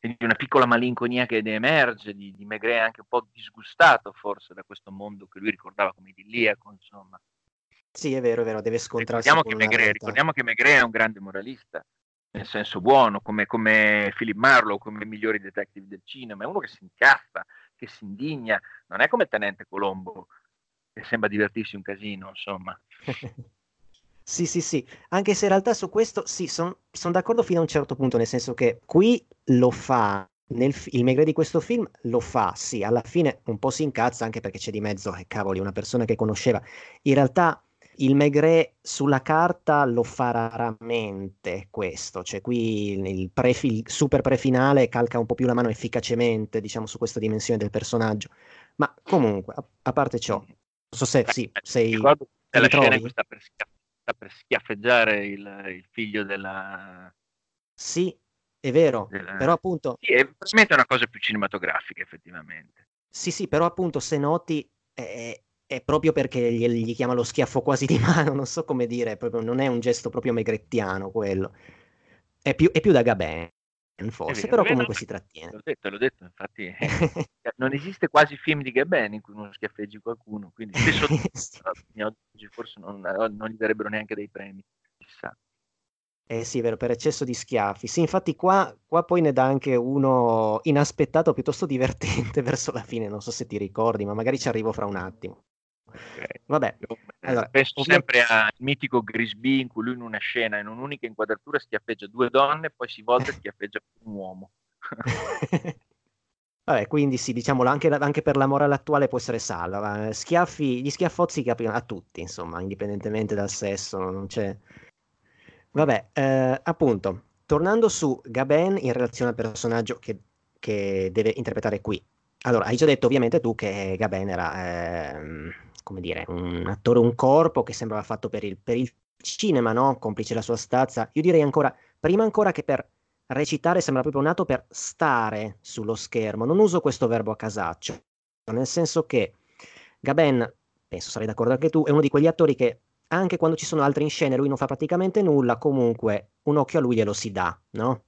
Quindi una piccola malinconia che ne emerge, di, di Maigret anche un po' disgustato forse da questo mondo che lui ricordava come idilliaco, insomma. Sì, è vero, è vero, deve scontrarsi ricordiamo che, Maigret, ricordiamo che Maigret è un grande moralista, nel senso buono, come, come Philip Marlowe, come i migliori detective del cinema, è uno che si incazza, che si indigna, non è come Tenente Colombo, che sembra divertirsi un casino, insomma. sì, sì, sì, anche se in realtà su questo sì, sono son d'accordo fino a un certo punto, nel senso che qui lo fa, nel, il Megre di questo film lo fa, sì, alla fine un po' si incazza anche perché c'è di mezzo, eh, cavoli, una persona che conosceva. In realtà il Maigret sulla carta lo fa raramente questo, cioè qui il, pre, il super prefinale calca un po' più la mano efficacemente, diciamo, su questa dimensione del personaggio. Ma comunque, a, a parte ciò, non so se sì, eh, sei... Ricordo che la scena sta per, schiaff- sta per schiaffeggiare il, il, figlio della... Sì, è vero, della... però appunto... Sì, è veramente una cosa più cinematografica, effettivamente. Sì, sì, però appunto se noti... Eh, è proprio perché gli, gli, chiama lo schiaffo quasi di mano, non so come dire, proprio, non è un gesto proprio megrettiano quello. È più, è più da Gabin, forse, vero, però comunque si trattiene. L'ho detto, l'ho detto, infatti non esiste quasi film di Gabin in cui uno schiaffeggi qualcuno, quindi spesso oggi forse non, non, gli darebbero neanche dei premi, chissà. Eh sì, vero, per eccesso di schiaffi. Sì, infatti qua, qua poi ne dà anche uno inaspettato, piuttosto divertente verso la fine, non so se ti ricordi, ma magari ci arrivo fra un attimo. Okay. Vabbè, allora, penso sempre al mitico Grisby in cui lui in una scena, in un'unica inquadratura, schiaffeggia due donne, poi si volta e schiaffeggia un uomo. Vabbè, quindi sì, diciamolo, anche, anche, per la morale attuale può essere salva. Schiaffi, gli schiaffozzi capiano a tutti, insomma, indipendentemente dal sesso, non c'è... Vabbè, eh, appunto, tornando su Gaben in relazione al personaggio che, che deve interpretare qui. Allora, hai già detto ovviamente tu che Gaben era... Eh, come dire, un attore, un corpo che sembrava fatto per il, per il cinema, no? Complice la sua stazza. Io direi ancora, prima ancora che per recitare sembra proprio nato per stare sullo schermo. Non uso questo verbo a casaccio, nel senso che Gaben, penso sarai d'accordo anche tu, è uno di quegli attori che anche quando ci sono altri in scena lui non fa praticamente nulla, comunque un occhio a lui glielo si dà, no?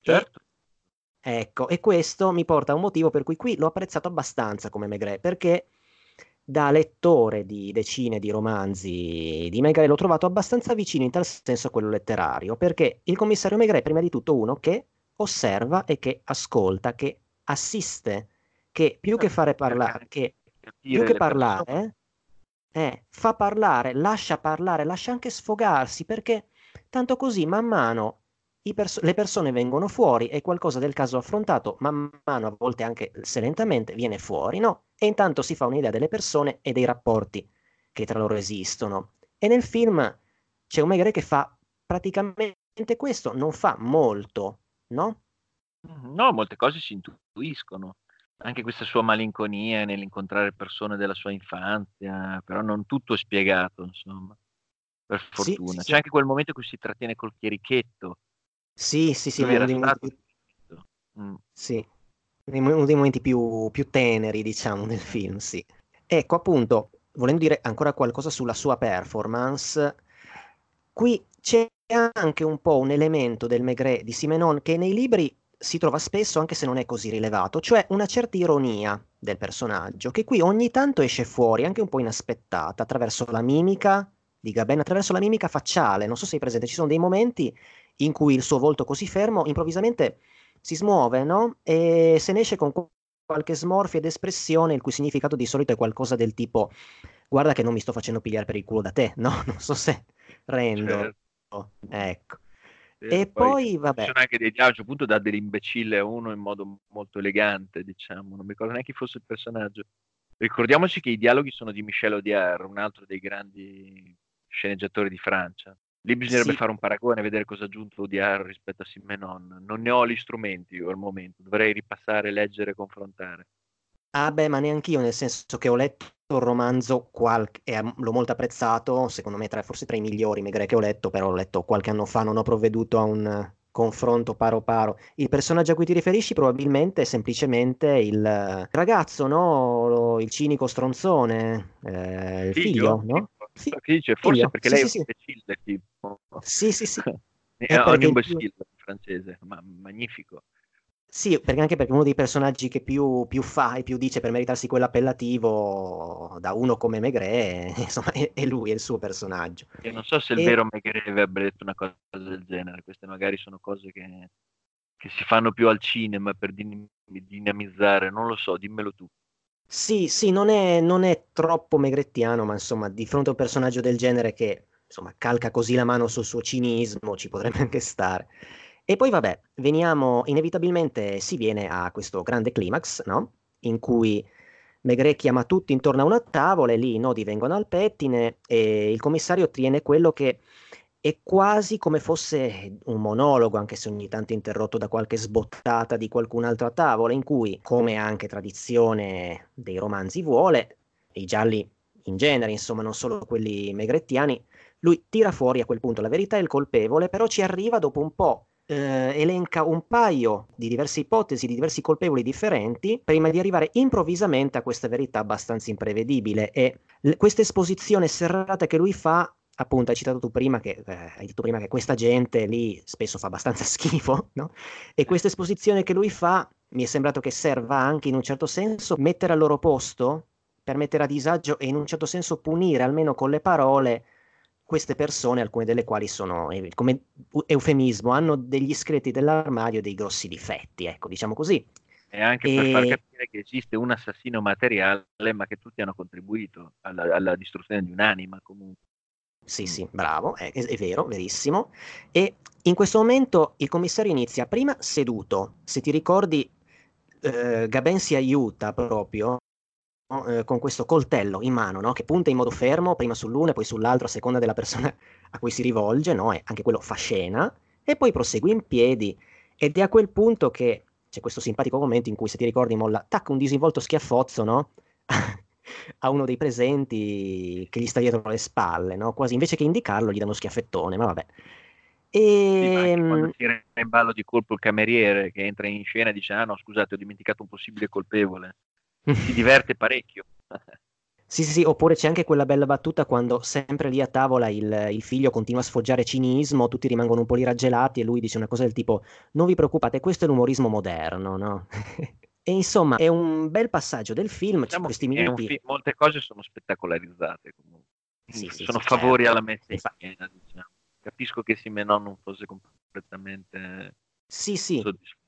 Certo. Ecco, e questo mi porta a un motivo per cui qui l'ho apprezzato abbastanza come Megre, perché da lettore di decine di romanzi di Maigret l'ho trovato abbastanza vicino in tal senso a quello letterario, perché il commissario Maigret è prima di tutto uno che osserva e che ascolta, che assiste, che più che fare parlare, che più che parlare, eh, fa parlare, lascia parlare, lascia anche sfogarsi, perché tanto così man mano pers- le persone vengono fuori e qualcosa del caso affrontato, man mano, a volte anche se lentamente, viene fuori, no? E intanto si fa un'idea delle persone e dei rapporti che tra loro esistono. E nel film c'è un Megre che fa praticamente questo, non fa molto, no? No, molte cose si intuiscono. Anche questa sua malinconia nell'incontrare persone della sua infanzia, però non tutto è spiegato, insomma. Per fortuna. Sì, sì, C'è sì. anche quel momento in cui si trattiene col chierichetto, sì, sì, sì, uno dei momenti, mm. sì, uno dei momenti più, più teneri, diciamo, nel film, sì. Ecco, appunto, volendo dire ancora qualcosa sulla sua performance, qui c'è anche un po' un elemento del Maigret di Simenon che nei libri si trova spesso anche se non è così rilevato, cioè una certa ironia del personaggio, che qui ogni tanto esce fuori, anche un po' inaspettata, attraverso la mimica di Gaben, attraverso la mimica facciale. Non so se sei presente, ci sono dei momenti in cui il suo volto così fermo improvvisamente si smuove, no? E se ne esce con qualche smorfia ed espressione, il cui significato di solito è qualcosa del tipo guarda che non mi sto facendo pigliare per il culo da te, no? Non so se rendo. Certo. Ecco. Sì, e poi, poi vabbè. Ci sono anche dei dialoghi, a un certo punto dà dell'imbecille a uno in modo molto elegante, diciamo. Non mi ricordo neanche chi fosse il personaggio. Ricordiamoci che i dialoghi sono di Michel Audiard, un altro dei grandi sceneggiatori di Francia. Lì bisognerebbe sì. fare un paragone, vedere cosa ha aggiunto Audiard rispetto a Simenon. Non ne ho gli strumenti io al momento, dovrei ripassare, leggere, confrontare. Ah beh, ma neanche io, nel senso che ho letto il romanzo qual- e l'ho molto apprezzato, secondo me tra, forse tra i migliori Megre che ho letto, però l'ho letto qualche anno fa, non ho provveduto a un confronto paro paro. Il personaggio a cui ti riferisci probabilmente è semplicemente il ragazzo, no? Il cinico stronzone, eh, il figlio, figlio no? Sì, dice, forse figlio. perché sì, lei sì, è un imbecille, tipo. Sì, sì, sì. è un imbecille in francese, ma magnifico. Sì, perché anche perché uno dei personaggi che più, più fa e più dice per meritarsi quell'appellativo da uno come Maigret, insomma, è, è lui, è il suo personaggio. Io non so se il e... vero Maigret avrebbe detto una cosa del genere, queste magari sono cose che, che si fanno più al cinema per din- dinamizzare, non lo so, dimmelo tu. Sì, sì, non è, non è troppo megrettiano, ma insomma, di fronte a un personaggio del genere che insomma calca così la mano sul suo cinismo, ci potrebbe anche stare. E poi vabbè, veniamo, inevitabilmente si viene a questo grande climax, no? In cui Megre chiama tutti intorno a una tavola e lì i nodi vengono al pettine e il commissario ottiene quello che è quasi come fosse un monologo, anche se ogni tanto interrotto da qualche sbottata di qualcun altro a tavola, in cui, come anche tradizione dei romanzi vuole, i gialli in genere, insomma, non solo quelli megrettiani, lui tira fuori a quel punto la verità e il colpevole, però ci arriva dopo un po' eh, elenca un paio di diverse ipotesi, di diversi colpevoli differenti, prima di arrivare improvvisamente a questa verità abbastanza imprevedibile. E l- questa esposizione serrata che lui fa appunto hai citato tu prima che, eh, hai detto prima che questa gente lì spesso fa abbastanza schifo, no? E questa esposizione che lui fa mi è sembrato che serva anche in un certo senso mettere al loro posto, per mettere a disagio e in un certo senso punire almeno con le parole queste persone, alcune delle quali sono, eh, come eufemismo, hanno degli iscritti dell'armadio dei grossi difetti, ecco, diciamo così. E anche per far capire che esiste un assassino materiale, ma che tutti hanno contribuito alla, alla distruzione di un'anima comunque. Sì, sì, bravo, è, è, vero, verissimo. E in questo momento il commissario inizia prima seduto, se ti ricordi, eh, Gaben si aiuta proprio eh, con questo coltello in mano, no? che punta in modo fermo, prima sull'uno e poi sull'altro a seconda della persona a cui si rivolge, no? e anche quello fa scena, e poi prosegue in piedi, ed è a quel punto che c'è questo simpatico momento in cui, se ti ricordi, molla, tac, un disinvolto schiaffozzo, no? a uno dei presenti che gli sta dietro le spalle, no? quasi invece che indicarlo gli dà uno schiaffettone, ma vabbè. E... Sì, quando ehm tira in ballo di colpo il cameriere che entra in scena e dice ah no scusate ho dimenticato un possibile colpevole si diverte parecchio. Sì, sì, sì, oppure c'è anche quella bella battuta quando sempre lì a tavola il, il, figlio continua a sfoggiare cinismo, tutti rimangono un po' raggelati e lui dice una cosa del tipo non vi preoccupate, questo è l'umorismo moderno, no? e insomma è un bel passaggio del film, diciamo questi minuti... Fi- molte cose sono spettacolarizzate comunque, sì, sì, sono sì, favori certo. alla messa in scena, diciamo. Capisco che Simenon non fosse completamente sì, sì. soddisfatto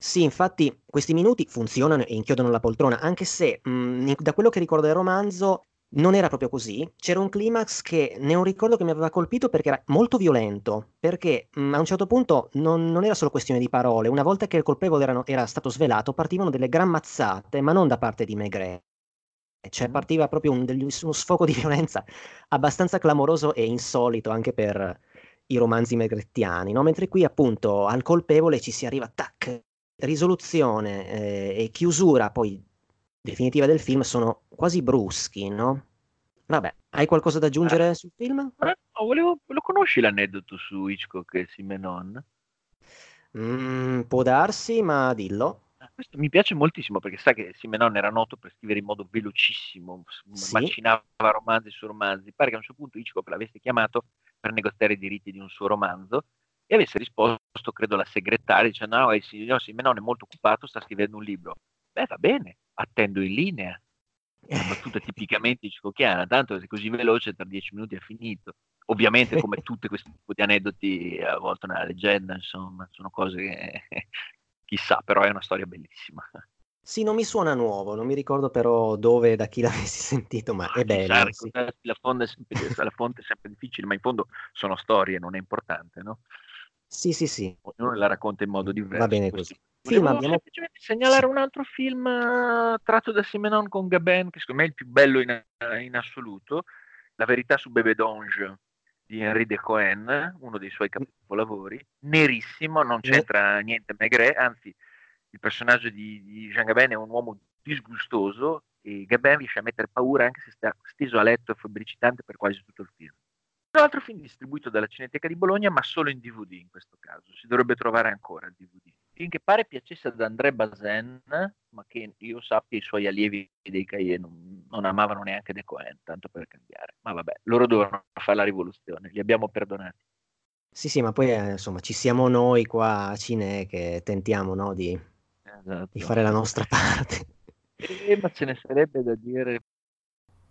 sì, infatti questi minuti funzionano e inchiodano la poltrona, anche se mh, mm, da quello che ricordo del romanzo non era proprio così. C'era un climax che ne ho un ricordo che mi aveva colpito perché era molto violento, perché mh, mm, a un certo punto non, non, era solo questione di parole, una volta che il colpevole erano, era stato svelato partivano delle gran mazzate, ma non da parte di Maigret. Cioè partiva proprio un, degli, uno sfogo di violenza abbastanza clamoroso e insolito anche per i romanzi megrettiani, no? mentre qui appunto al colpevole ci si arriva, tac, risoluzione eh, e chiusura poi definitiva del film sono quasi bruschi, no? Vabbè, hai qualcosa da aggiungere eh, sul film? Eh, volevo, lo conosci l'aneddoto su Hitchcock e Simenon? Mm, può darsi, ma dillo. Ah, questo mi piace moltissimo perché sa che Simenon era noto per scrivere in modo velocissimo, sì. macinava romanzi su romanzi. Pare che a un certo punto Hitchcock l'avesse chiamato per negoziare i diritti di un suo romanzo e avesse risposto, credo, la segretaria, dicendo no, il signor Simenon è molto occupato, sta scrivendo un libro. Beh, va bene, attendo in linea. Una battuta tipicamente hitchcockiana, tanto se così veloce, tra dieci minuti è finito. Ovviamente, come tutte queste tipo di aneddoti, a volte una leggenda, insomma, sono cose che chissà, però è una storia bellissima. Sì, non mi suona nuovo, non mi ricordo però dove e da chi l'avessi sentito, ma è bello. Sì. la, fonte è sempre, la fonte è sempre difficile, ma in fondo sono storie, non è importante, no? Sì, sì, sì. Ognuno la racconta in modo diverso. Va bene così. Film abbiamo... semplicemente segnalare un altro film uh, tratto da Simenon con Gabin, che secondo me è il più bello in, in assoluto, La verità su Bebe Donge di Henri de Cohen, uno dei suoi capolavori, nerissimo, non c'entra niente Maigret, anzi il personaggio di, di Jean Gabin è un uomo disgustoso e Gabin riesce a mettere paura anche se sta steso a letto e febbricitante per quasi tutto il film. Un altro film distribuito dalla Cineteca di Bologna, ma solo in DVD in questo caso, si dovrebbe trovare ancora il DVD. Film che pare piacesse ad André Bazin, ma che io sappia i suoi allievi dei Cahiers non, non amavano neanche De Cohen, tanto per cambiare. Ma vabbè, loro dovevano fare la rivoluzione, li abbiamo perdonati. Sì, sì, ma poi eh, insomma ci siamo noi qua a Cine che tentiamo no, di, esatto. di fare la nostra parte. Eh, ma ce ne sarebbe da dire.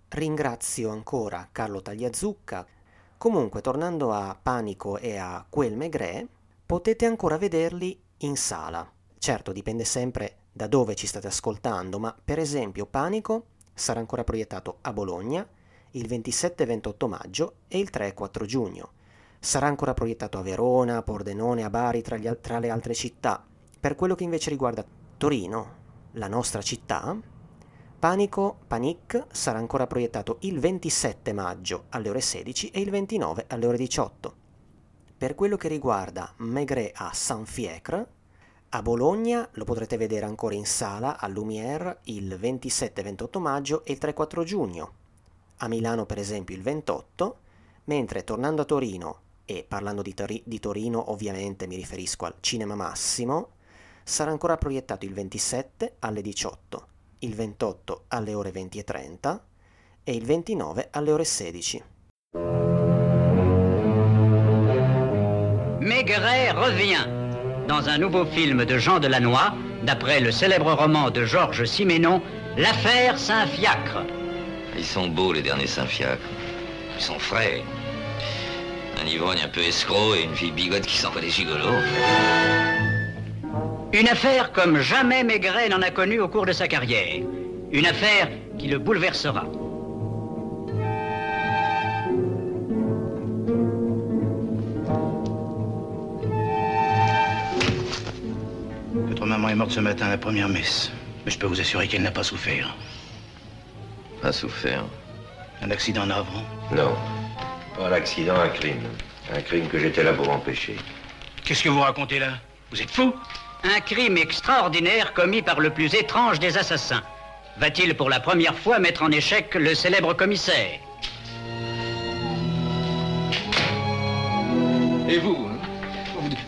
Ringrazio ancora Carlo Tagliazucca. Comunque, tornando a Panico e a Quel Maigret, potete ancora vederli in sala. Certo, dipende sempre da dove ci state ascoltando, ma per esempio Panico sarà ancora proiettato a Bologna il 27 28 maggio e il 3 4 giugno. Sarà ancora proiettato a Verona, Pordenone, a Bari, tra, al- tra le altre città. Per quello che invece riguarda Torino, la nostra città, Panico Panic sarà ancora proiettato il 27 maggio alle ore 16 e il 29 alle ore 18. Per quello che riguarda Maigret a Saint-Fiacre, a Bologna lo potrete vedere ancora in sala a Lumière il 27-28 maggio e il 3-4 giugno. A Milano per esempio il 28, mentre tornando a Torino, e parlando di, Tor- di Torino ovviamente mi riferisco al Cinema Massimo, sarà ancora proiettato il 27 alle 18, il 28 alle ore 20 e 30 e il 29 alle ore 16. Maigret revient dans un nouveau film de Jean Delannoy, d'après le célèbre roman de Georges Siménon, L'affaire Saint-Fiacre. Ils sont beaux les derniers Saint-Fiacre. Ils sont frais. Un ivrogne un peu escroc et une fille bigote qui sent pas les gigolos. Une affaire comme jamais Maigret n'en a connu au cours de sa carrière. Une affaire qui le bouleversera. Maman est morte ce matin à la première messe. Mais je peux vous assurer qu'elle n'a pas souffert. Pas souffert Un accident navrant Non. Pas l'accident, un crime. Un crime que j'étais là pour empêcher. Qu'est-ce que vous racontez là? Vous êtes fou? Un crime extraordinaire commis par le plus étrange des assassins. Va-t-il pour la première fois mettre en échec le célèbre commissaire? Et vous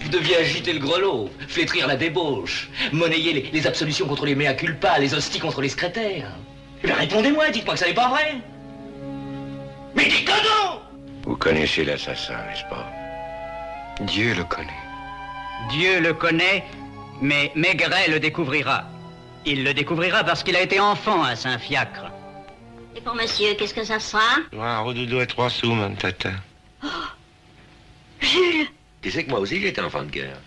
deviez agiter le grelot, flétrir la débauche, monnayer les, les absolutions contre les mea culpa, les hosties contre les secrétaires. Eh bien, répondez-moi, dites-moi que ça n'est pas vrai. Mais dites non Vous connaissez l'assassin, n'est-ce pas? Dieu le connaît. Dieu le connaît, mais Maigret le découvrira. Il le découvrira parce qu'il a été enfant à Saint-Fiacre. Et pour monsieur, qu'est-ce que ça sera? Un redoudou et trois sous, mon tata. Jules Tu sais que moi aussi j'étais enfant de cœur.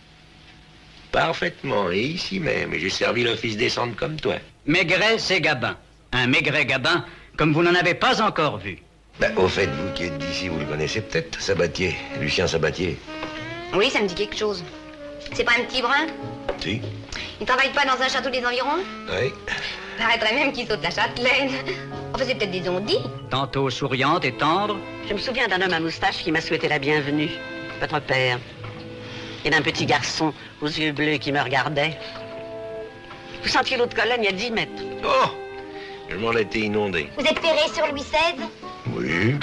Parfaitement, et ici même, et j'ai servi l'office des centres comme toi. Maigret, c'est Gabin. Un Maigret Gabin comme vous n'en avez pas encore vu. Ben, au fait, vous qui êtes d'ici, vous le connaissez peut-être, Sabatier, Lucien Sabatier. Oui, ça me dit quelque chose. C'est pas un petit brun? Si Il travaille pas dans un château des environs? Oui. Paraîtrait même qu'il saute la châtelaine. Enfin, c'est peut-être des ondits. Tantôt souriante et tendre, Je me souviens d'un homme à moustache qui m'a souhaité la bienvenue. Votre père. Et d'un petit garçon aux yeux bleus qui me regardait. Vous sentiez l'eau de Cologne il y a 10 mètres. Oh Je m'en étais inondé. Vous êtes ferré sur Louis XVI Oui.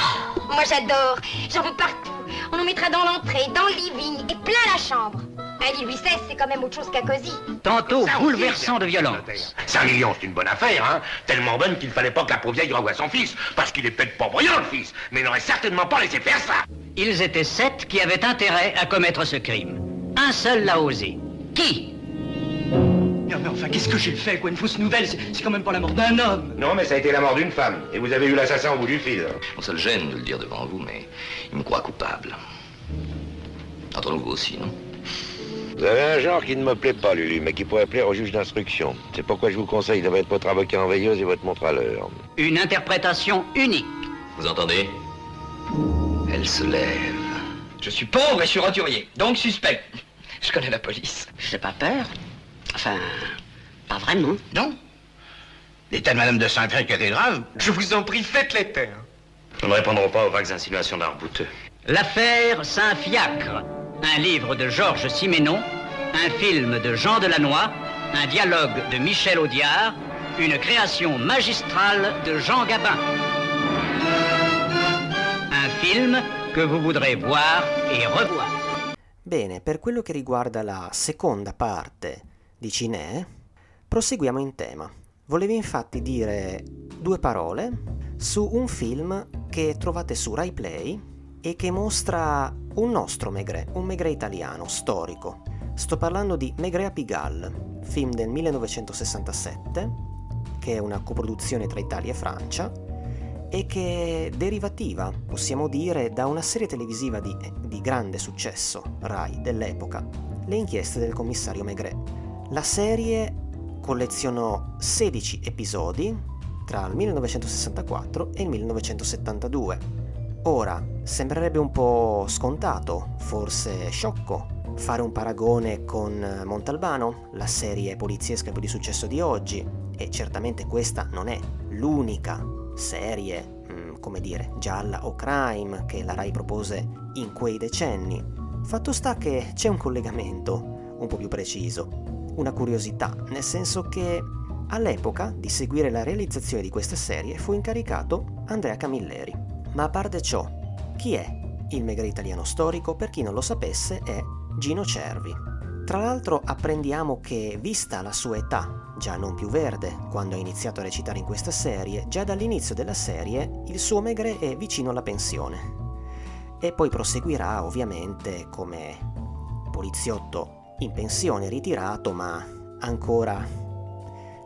Moi, j'adore. J'en veux partout. On en mettra dans l'entrée, dans le living et plein la chambre. Un Louis XVI, c'est quand même autre chose qu'à cosy. tantôt bouleversant de violence. 5 millions, c'est une bonne affaire, hein Tellement bonne qu'il fallait pas que la pauvre vieille renvoie son fils. Parce qu'il est peut-être pas brillant, le fils. Mais il n'aurait certainement pas laissé faire ça. Ils étaient sept qui avaient intérêt à commettre ce crime. Un seul l'a osé. Qui? Mais enfin, qu'est-ce que j'ai fait, quoi Une fausse nouvelle, c'est c'est quand même pas la mort d'un homme. Non, mais ça a été la mort d'une femme. Et vous avez eu l'assassin au bout du fil. Bon, ça le gêne de le dire devant vous, mais il me croit coupable. Entre nous vous aussi, non? Vous avez un genre qui ne me plaît pas, Lulu, mais qui pourrait plaire au juge d'instruction. C'est pourquoi je vous conseille de mettre votre avocat en veilleuse et votre montre à l'heure. Une interprétation unique. Vous entendez? Elle se lève. Je suis pauvre et je suis roturier, donc suspect. Je connais la police. J'ai pas peur. Enfin, pas vraiment. Non L'état de Madame de Saint-Cré cathédrale Je vous en prie, faites les terres. Nous ne répondrons pas aux vagues insinuations d'Arbouteux. L'affaire Saint-Fiacre, un livre de Georges Siménon, un film de Jean Delannoy, un dialogue de Michel Audiard, une création magistrale de Jean Gabin. Un film que vous voudrez voir et revoir. Bene, per quello che riguarda la seconda parte di Cinè, proseguiamo in tema. Volevo infatti dire due parole su un film che trovate su Rai Play e che mostra un nostro Maigret, un Maigret italiano, storico. Sto parlando di Maigret a Pigalle, film del 1967, che è una coproduzione tra Italia e Francia, e che è derivativa, possiamo dire, da una serie televisiva di, di grande successo, Rai, dell'epoca, Le inchieste del commissario Maigret. La serie collezionò 16 episodi tra il 1964 e il 1972. Ora, sembrerebbe un po' scontato, forse sciocco, fare un paragone con Montalbano, la serie poliziesca più di successo di oggi, e certamente questa non è l'unica serie, mm, come dire, gialla o crime che la RAI propose in quei decenni. Fatto sta che c'è un collegamento un po' più preciso, una curiosità, nel senso che all'epoca di seguire la realizzazione di questa serie fu incaricato Andrea Camilleri. Ma a parte ciò, chi è il Megre italiano storico? Per chi non lo sapesse è Gino Cervi. Tra l'altro apprendiamo che, vista la sua età, già non più verde, quando ha iniziato a recitare in questa serie, già dall'inizio della serie il suo Megre è vicino alla pensione. E poi proseguirà ovviamente come poliziotto in pensione, ritirato, ma ancora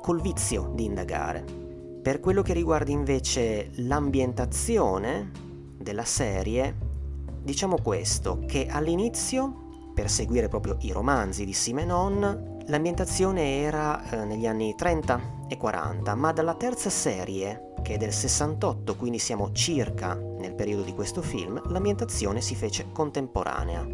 col vizio di indagare. Per quello che riguarda invece l'ambientazione della serie, diciamo questo, che all'inizio per seguire proprio i romanzi di Simenon, l'ambientazione era eh, negli anni 30 e 40, ma dalla terza serie, che è del 68, quindi siamo circa nel periodo di questo film, l'ambientazione si fece contemporanea.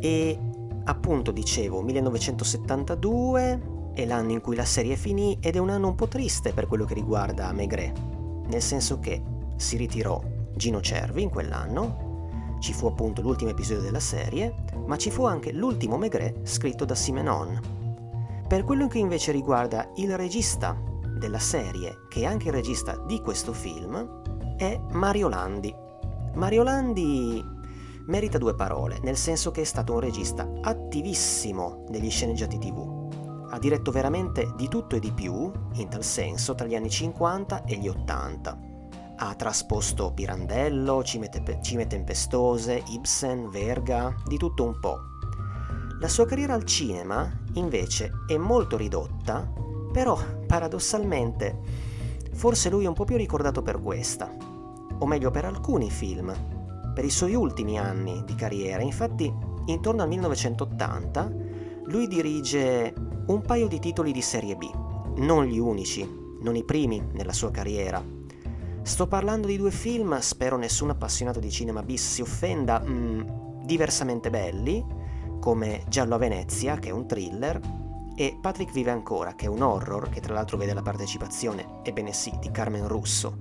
E appunto dicevo, 1972 è l'anno in cui la serie finì ed è un anno un po' triste per quello che riguarda Maigret, nel senso che si ritirò Gino Cervi in quell'anno, ci fu appunto l'ultimo episodio della serie, ma ci fu anche l'ultimo Maigret scritto da Simenon. Per quello che invece riguarda il regista della serie, che è anche il regista di questo film, è Mario Landi. Mario Landi merita due parole, nel senso che è stato un regista attivissimo negli sceneggiati tv. Ha diretto veramente di tutto e di più, in tal senso, tra gli anni 50 e gli 80 ha trasposto Pirandello, Cime, Te- Cime Tempestose, Ibsen, Verga, di tutto un po'. La sua carriera al cinema, invece, è molto ridotta, però paradossalmente forse lui è un po' più ricordato per questa, o meglio per alcuni film, per i suoi ultimi anni di carriera. Infatti, intorno al 1980, lui dirige un paio di titoli di serie B, non gli unici, non i primi nella sua carriera, Sto parlando di due film, spero nessun appassionato di cinema bis si offenda, mm, diversamente belli, come Giallo a Venezia, che è un thriller, e Patrick vive ancora, che è un horror, che tra l'altro vede la partecipazione, ebbene sì, di Carmen Russo.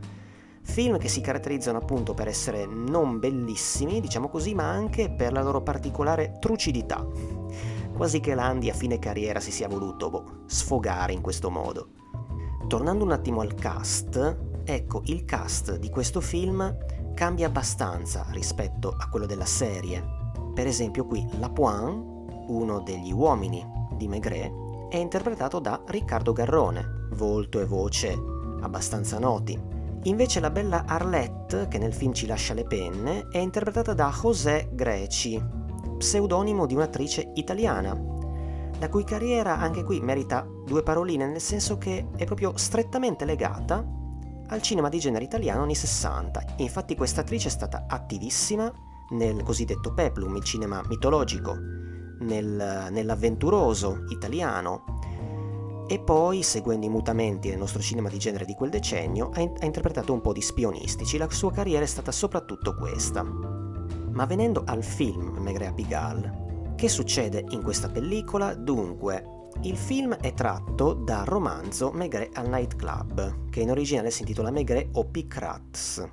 Film che si caratterizzano appunto per essere non bellissimi, diciamo così, ma anche per la loro particolare trucidità. Quasi che Landi a fine carriera si sia voluto boh, sfogare in questo modo. Tornando un attimo al cast, Ecco, il cast di questo film cambia abbastanza rispetto a quello della serie. Per esempio qui Lapointe, uno degli uomini di Maigret, è interpretato da Riccardo Garrone, volto e voce abbastanza noti. Invece la bella Arlette, che nel film ci lascia le penne, è interpretata da José Greci, pseudonimo di un'attrice italiana, la cui carriera anche qui merita due paroline, nel senso che è proprio strettamente legata al cinema di genere italiano anni 60. Infatti questa attrice è stata attivissima nel cosiddetto peplum, il cinema mitologico, nel, nell'avventuroso italiano e poi, seguendo i mutamenti nel nostro cinema di genere di quel decennio, ha, in- ha interpretato un po' di spionistici. La sua carriera è stata soprattutto questa. Ma venendo al film Maigret à Pigalle, che succede in questa pellicola? Dunque, il film è tratto dal romanzo Maigret al Nightclub, che in originale si intitola Maigret o Picrats.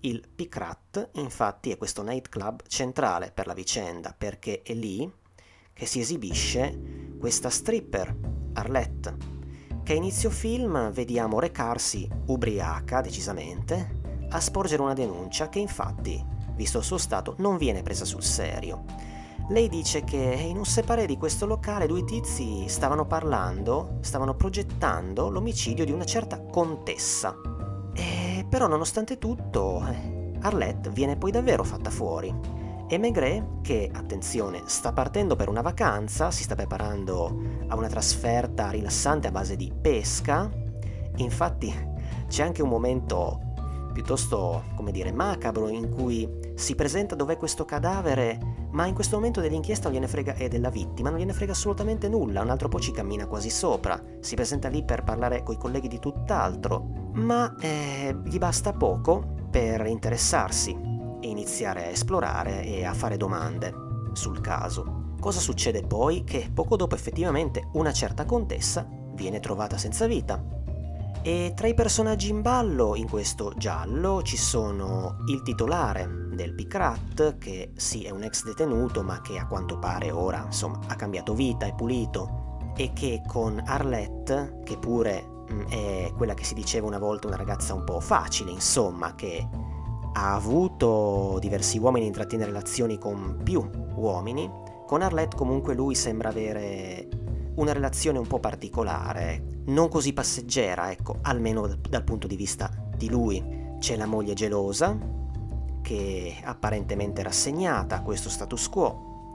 Il Picrat, infatti, è questo nightclub centrale per la vicenda, perché è lì che si esibisce questa stripper, Arlette, che a inizio film vediamo recarsi ubriaca, decisamente, a sporgere una denuncia che infatti, visto il suo stato, non viene presa sul serio. Lei dice che in un separé di questo locale due tizi stavano parlando, stavano progettando l'omicidio di una certa contessa. E però nonostante tutto, Arlette viene poi davvero fatta fuori. E Maigret, che, attenzione, sta partendo per una vacanza, si sta preparando a una trasferta rilassante a base di pesca, infatti c'è anche un momento piuttosto, come dire, macabro in cui si presenta dov'è questo cadavere, ma in questo momento dell'inchiesta non gliene frega, e della vittima, non gliene frega assolutamente nulla, un altro po' ci cammina quasi sopra, si presenta lì per parlare coi colleghi di tutt'altro, ma eh, gli basta poco per interessarsi e iniziare a esplorare e a fare domande sul caso. Cosa succede poi? Che poco dopo effettivamente una certa contessa viene trovata senza vita, e tra i personaggi in ballo in questo giallo ci sono il titolare del Picrat, che sì è un ex detenuto ma che a quanto pare ora insomma ha cambiato vita, è pulito, e che con Arlette, che pure mh, mm, è quella che si diceva una volta una ragazza un po' facile, insomma, che ha avuto diversi uomini intrattiene relazioni con più uomini, con Arlette comunque lui sembra avere una relazione un po' particolare, non così passeggera, ecco, almeno dal punto di vista di lui. C'è la moglie gelosa, che apparentemente rassegnata a questo status quo.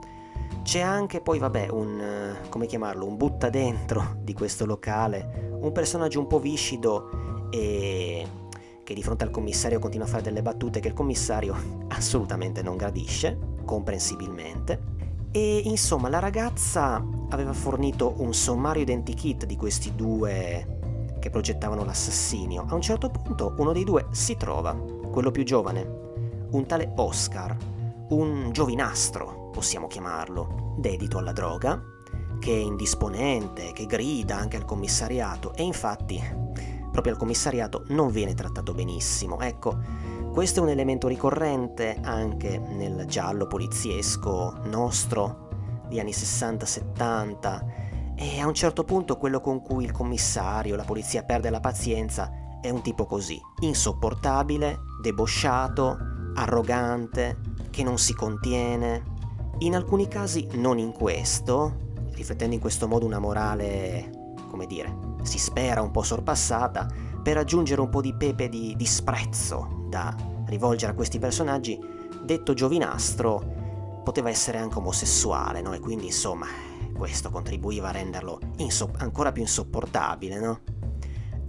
C'è anche poi, vabbè, un, come chiamarlo, un butta dentro di questo locale, un personaggio un po' viscido e che di fronte al commissario continua a fare delle battute che il commissario assolutamente non gradisce, comprensibilmente. E insomma, la ragazza aveva fornito un sommario identikit di questi due che progettavano l'assassinio. A un certo punto uno dei due si trova, quello più giovane, un tale Oscar, un giovinastro, possiamo chiamarlo, dedito alla droga, che è indisponente, che grida anche al commissariato e infatti proprio al commissariato non viene trattato benissimo. Ecco, questo è un elemento ricorrente anche nel giallo poliziesco nostro di anni 60-70 e a un certo punto quello con cui il commissario, la polizia perde la pazienza è un tipo così, insopportabile, debosciato, arrogante, che non si contiene. In alcuni casi, non in questo, riflettendo in questo modo una morale, come dire, si spera un po' sorpassata, per aggiungere un po' di pepe di disprezzo da rivolgere a questi personaggi, detto giovinastro, poteva essere anche omosessuale, no? E quindi insomma questo contribuiva a renderlo inso- ancora più insopportabile, no?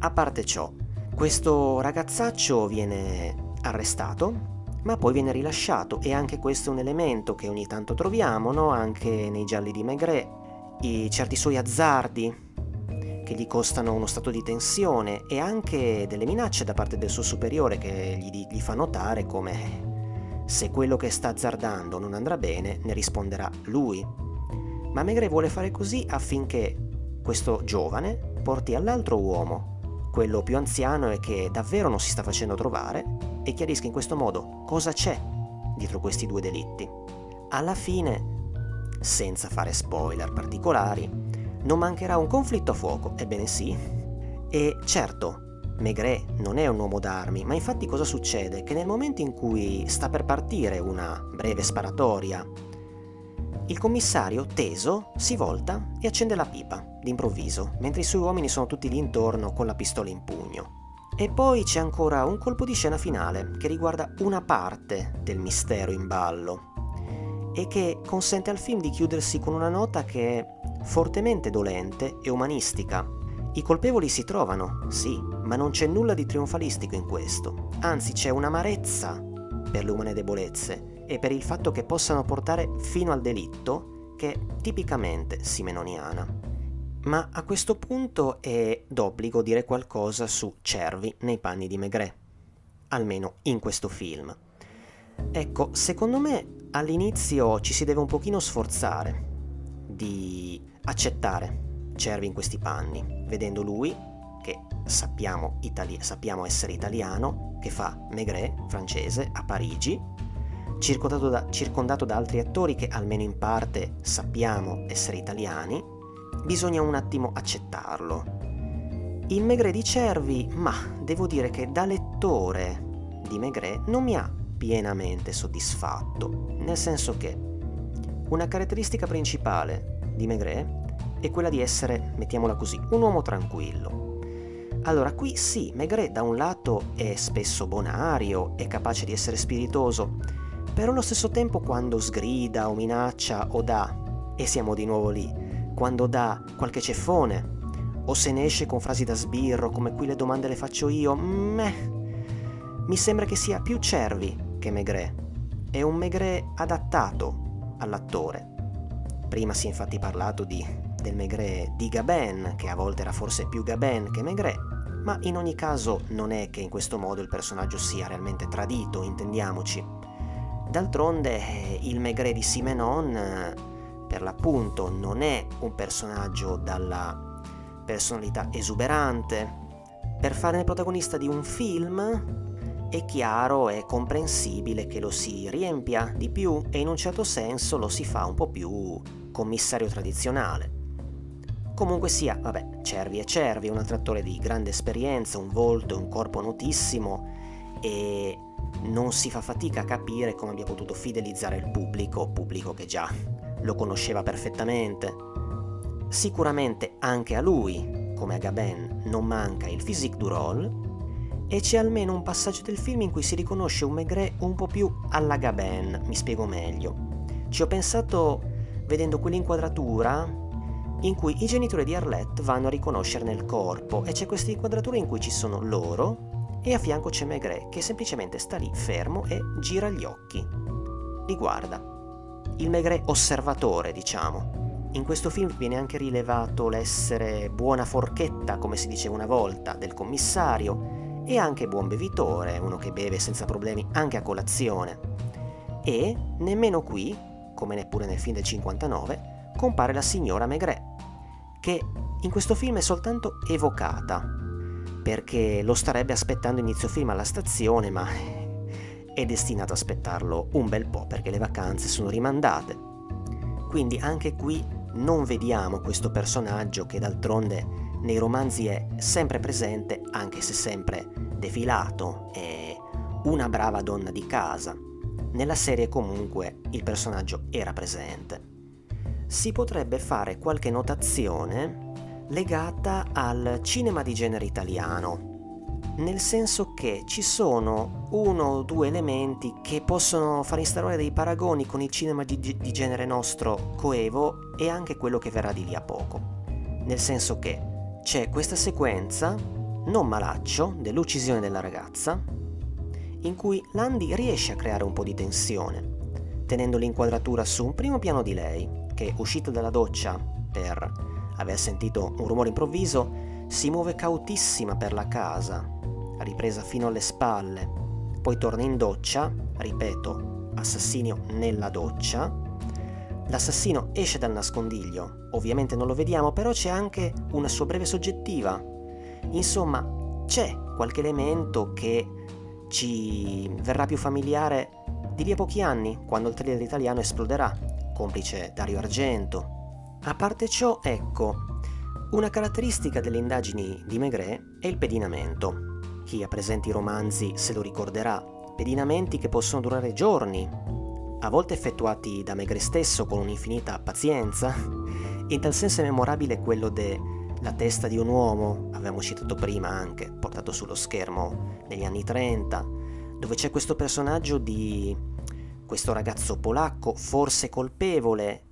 A parte ciò, questo ragazzaccio viene arrestato, ma poi viene rilasciato e anche questo è un elemento che ogni tanto troviamo, no? Anche nei gialli di Maigret, i certi suoi azzardi che gli costano uno stato di tensione e anche delle minacce da parte del suo superiore che gli, gli fa notare come se quello che sta azzardando non andrà bene ne risponderà lui. Ma Maigret vuole fare così affinché questo giovane porti all'altro uomo, quello più anziano e che davvero non si sta facendo trovare, e chiarisca in questo modo cosa c'è dietro questi due delitti. Alla fine, senza fare spoiler particolari, non mancherà un conflitto a fuoco, ebbene sì. E certo, Maigret non è un uomo d'armi, ma infatti cosa succede? Che nel momento in cui sta per partire una breve sparatoria, il commissario, teso, si volta e accende la pipa, d'improvviso, mentre i suoi uomini sono tutti lì intorno con la pistola in pugno. E poi c'è ancora un colpo di scena finale che riguarda una parte del mistero in ballo e che consente al film di chiudersi con una nota che fortemente dolente e umanistica. I colpevoli si trovano, sì, ma non c'è nulla di trionfalistico in questo, anzi c'è un'amarezza per le umane debolezze e per il fatto che possano portare fino al delitto che è tipicamente simenoniana. Ma a questo punto è d'obbligo dire qualcosa su Cervi nei panni di Maigret, almeno in questo film. Ecco, secondo me all'inizio ci si deve un pochino sforzare di accettare Cervi in questi panni, vedendo lui, che sappiamo, itali- sappiamo essere italiano, che fa Maigret, francese, a Parigi, circondato da, circondato da altri attori che almeno in parte sappiamo essere italiani, bisogna un attimo accettarlo. Il Maigret di Cervi, ma devo dire che da lettore di Maigret non mi ha pienamente soddisfatto, nel senso che una caratteristica principale di Maigret è quella di essere, mettiamola così, un uomo tranquillo. Allora, qui sì, Maigret da un lato è spesso bonario, è capace di essere spiritoso, però allo stesso tempo quando sgrida o minaccia o dà, e siamo di nuovo lì, quando dà qualche ceffone, o se ne esce con frasi da sbirro come qui le domande le faccio io, meh, mi sembra che sia più Cervi che Maigret. È un Maigret adattato all'attore. Prima si è infatti parlato di, del Maigret di Gabin, che a volte era forse più Gabin che Maigret, ma in ogni caso non è che in questo modo il personaggio sia realmente tradito, intendiamoci. D'altronde il Maigret di Simenon, per l'appunto, non è un personaggio dalla personalità esuberante. Per fare il protagonista di un film è chiaro e comprensibile che lo si riempia di più e in un certo senso lo si fa un po' più commissario tradizionale. Comunque sia, vabbè, Cervi è Cervi, un altro attore di grande esperienza, un volto e un corpo notissimo e non si fa fatica a capire come abbia potuto fidelizzare il pubblico, pubblico che già lo conosceva perfettamente. Sicuramente anche a lui, come a Gabin, non manca il physique du rôle, e c'è almeno un passaggio del film in cui si riconosce un Maigret un po' più alla Gabin, mi spiego meglio. Ci ho pensato vedendo quell'inquadratura in cui i genitori di Arlette vanno a riconoscerne il corpo e c'è questa inquadratura in cui ci sono loro e a fianco c'è Maigret che semplicemente sta lì fermo e gira gli occhi. Li guarda. Il Maigret osservatore, diciamo. In questo film viene anche rilevato l'essere buona forchetta, come si diceva una volta, del commissario e anche buon bevitore, uno che beve senza problemi anche a colazione. E nemmeno qui, come neppure nel film del 59, compare la signora Maigret, che in questo film è soltanto evocata, perché lo starebbe aspettando inizio film alla stazione, ma è destinato a aspettarlo un bel po' perché le vacanze sono rimandate. Quindi anche qui non vediamo questo personaggio che d'altronde nei romanzi è sempre presente, anche se sempre defilato, è una brava donna di casa. Nella serie comunque il personaggio era presente. Si potrebbe fare qualche notazione legata al cinema di genere italiano, nel senso che ci sono uno o due elementi che possono far instaurare dei paragoni con il cinema di, di genere nostro coevo e anche quello che verrà di lì a poco. Nel senso che c'è questa sequenza, non malaccio, dell'uccisione della ragazza, in cui Landy riesce a creare un po' di tensione, tenendo l'inquadratura su un primo piano di lei, che uscita dalla doccia per aver sentito un rumore improvviso, si muove cautissima per la casa, ripresa fino alle spalle, poi torna in doccia, ripeto, assassinio nella doccia, L'assassino esce dal nascondiglio, ovviamente non lo vediamo, però c'è anche una sua breve soggettiva. Insomma, c'è qualche elemento che ci verrà più familiare di lì a pochi anni, quando il thriller italiano esploderà, complice Dario Argento. A parte ciò, ecco, una caratteristica delle indagini di Maigret è il pedinamento. Chi ha presenti i romanzi se lo ricorderà, pedinamenti che possono durare giorni, a volte effettuati da Megre stesso con un'infinita pazienza. In tal senso è memorabile quello della testa di un uomo, avevamo citato prima anche, portato sullo schermo negli anni 30, dove c'è questo personaggio di questo ragazzo polacco, forse colpevole,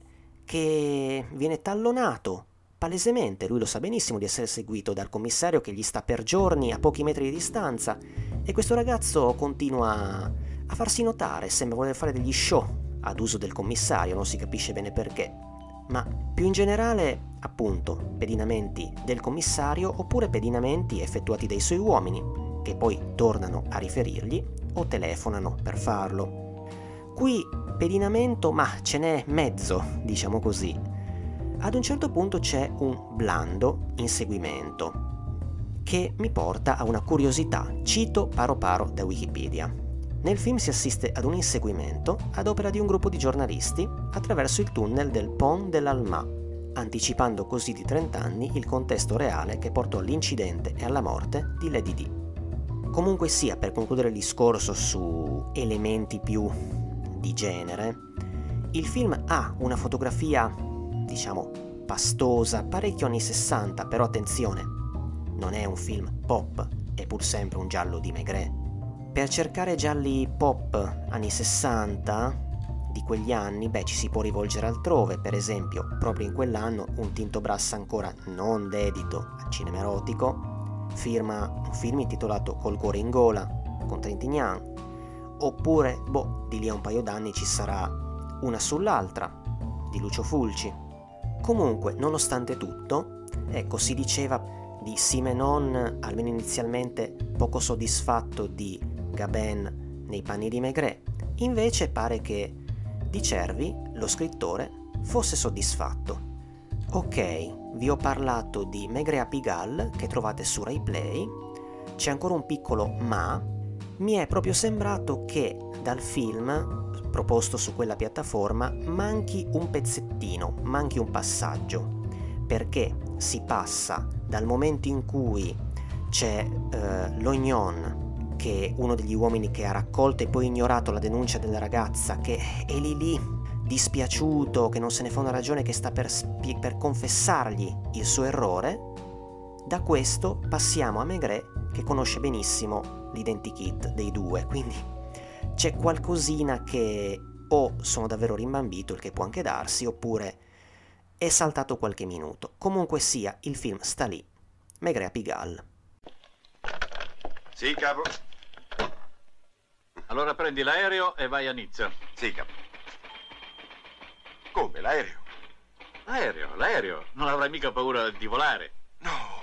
che viene tallonato palesemente, lui lo sa benissimo di essere seguito dal commissario che gli sta per giorni a pochi metri di distanza e questo ragazzo continua a farsi notare, sembra voler fare degli show ad uso del commissario, non si capisce bene perché. Ma più in generale, appunto, pedinamenti del commissario oppure pedinamenti effettuati dai suoi uomini, che poi tornano a riferirgli o telefonano per farlo. Qui pedinamento, ma ce n'è mezzo, diciamo così. Ad un certo punto c'è un blando inseguimento che mi porta a una curiosità, cito paro paro da Wikipedia. Nel film si assiste ad un inseguimento ad opera di un gruppo di giornalisti attraverso il tunnel del Pont de l'Alma, anticipando così di 30 anni il contesto reale che portò all'incidente e alla morte di Lady D. Comunque sia, per concludere il discorso su elementi più di genere, il film ha una fotografia, diciamo, pastosa, parecchio anni 60, però attenzione, non è un film pop, è pur sempre un giallo di Maigret. Per cercare gialli pop anni 60 di quegli anni, beh, ci si può rivolgere altrove, per esempio, proprio in quell'anno un Tinto Brass ancora non dedito al cinema erotico firma un film intitolato Col cuore in gola con Trintignant oppure, boh, di lì a un paio d'anni ci sarà una sull'altra, di Lucio Fulci. Comunque, nonostante tutto, ecco, si diceva di Simenon, almeno inizialmente, poco soddisfatto di Gabin nei panni di Maigret. Invece pare che di Cervi, lo scrittore, fosse soddisfatto. Ok, vi ho parlato di Maigret a Pigalle che trovate su RaiPlay. C'è ancora un piccolo ma, mi è proprio sembrato che dal film proposto su quella piattaforma manchi un pezzettino, manchi un passaggio, perché si passa dal momento in cui c'è eh, Lognon, che è uno degli uomini che ha raccolto e poi ignorato la denuncia della ragazza, che è lì lì dispiaciuto, che non se ne fa una ragione, che sta per, spie- per confessargli il suo errore, da questo passiamo a Maigret che conosce benissimo l'identikit dei due, quindi c'è qualcosina che o sono davvero rimbambito, il che può anche darsi, oppure è saltato qualche minuto. Comunque sia, il film sta lì. Maigret a Pigalle. Sì, capo. Allora prendi l'aereo e vai a Nizza. Sì, capo. Come, l'aereo? L'aereo, l'aereo. Non avrai mica paura di volare. No.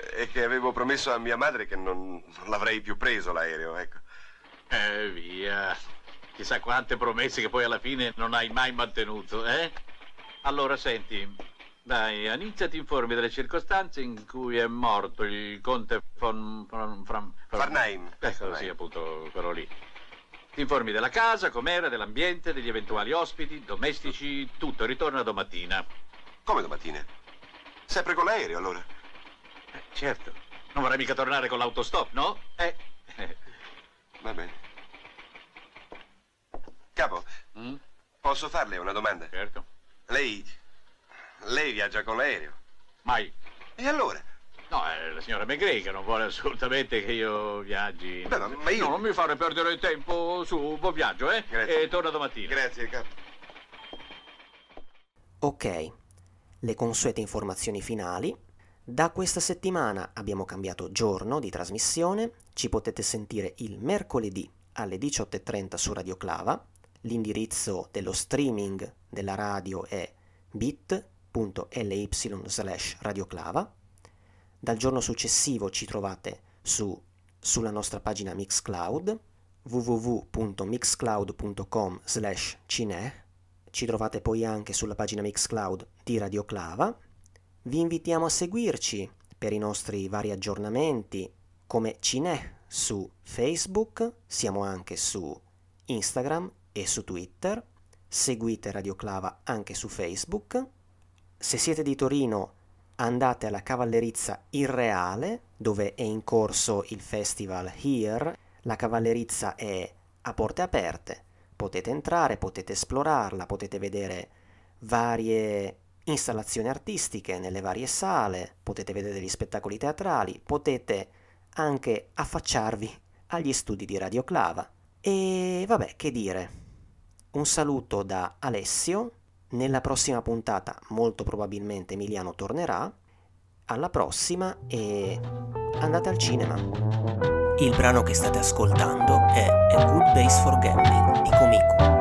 È che avevo promesso a mia madre che non, non l'avrei più preso l'aereo, ecco. Eh, via. Chissà quante promesse che poi alla fine non hai mai mantenuto, eh? Allora, senti, dai, a Nizza ti informi delle circostanze in cui è morto il conte von... von, von Farnheim. Ecco, sì, appunto, quello lì. Ti informi della casa, com'era, dell'ambiente, degli eventuali ospiti, domestici, tutto. Ritorna domattina. Come domattina? Sempre con l'aereo, allora? Eh, certo. Non vorrai mica tornare con l'autostop, no? Eh. Va bene. Capo, Mm? posso farle una domanda? Certo. Lei... Lei viaggia con l'aereo? Mai. E allora? No, è la signora Maigret che non vuole assolutamente che io viaggi. Beh, ma- ma io- No, non mi fare perdere tempo su buon viaggio, eh? Grazie. E torna domattina. Grazie, capo. Ok, le consuete informazioni finali. Da questa settimana abbiamo cambiato giorno di trasmissione, ci potete sentire il mercoledì alle 18.30 su Radio Clava, l'indirizzo dello streaming della radio è bit.ly slash radioclava, dal giorno successivo ci trovate su, sulla nostra pagina Mixcloud www.mixcloud.com slash cine. Ci trovate poi anche sulla pagina Mixcloud di Radio Clava. Vi invitiamo a seguirci per i nostri vari aggiornamenti come Cinè su Facebook, siamo anche su Instagram e su Twitter. Seguite Radio Clava anche su Facebook. Se siete di Torino andate alla Cavallerizza Irreale dove è in corso il festival Here. La Cavallerizza è a porte aperte potete entrare, potete esplorarla, potete vedere varie installazioni artistiche nelle varie sale, potete vedere degli spettacoli teatrali, potete anche affacciarvi agli studi di Radio Clava. E vabbè, che dire. Un saluto da Alessio. Nella prossima puntata molto probabilmente Emiliano tornerà. Alla prossima e andate al cinema. Il brano che state ascoltando è A Good Base for Gambling di Comico.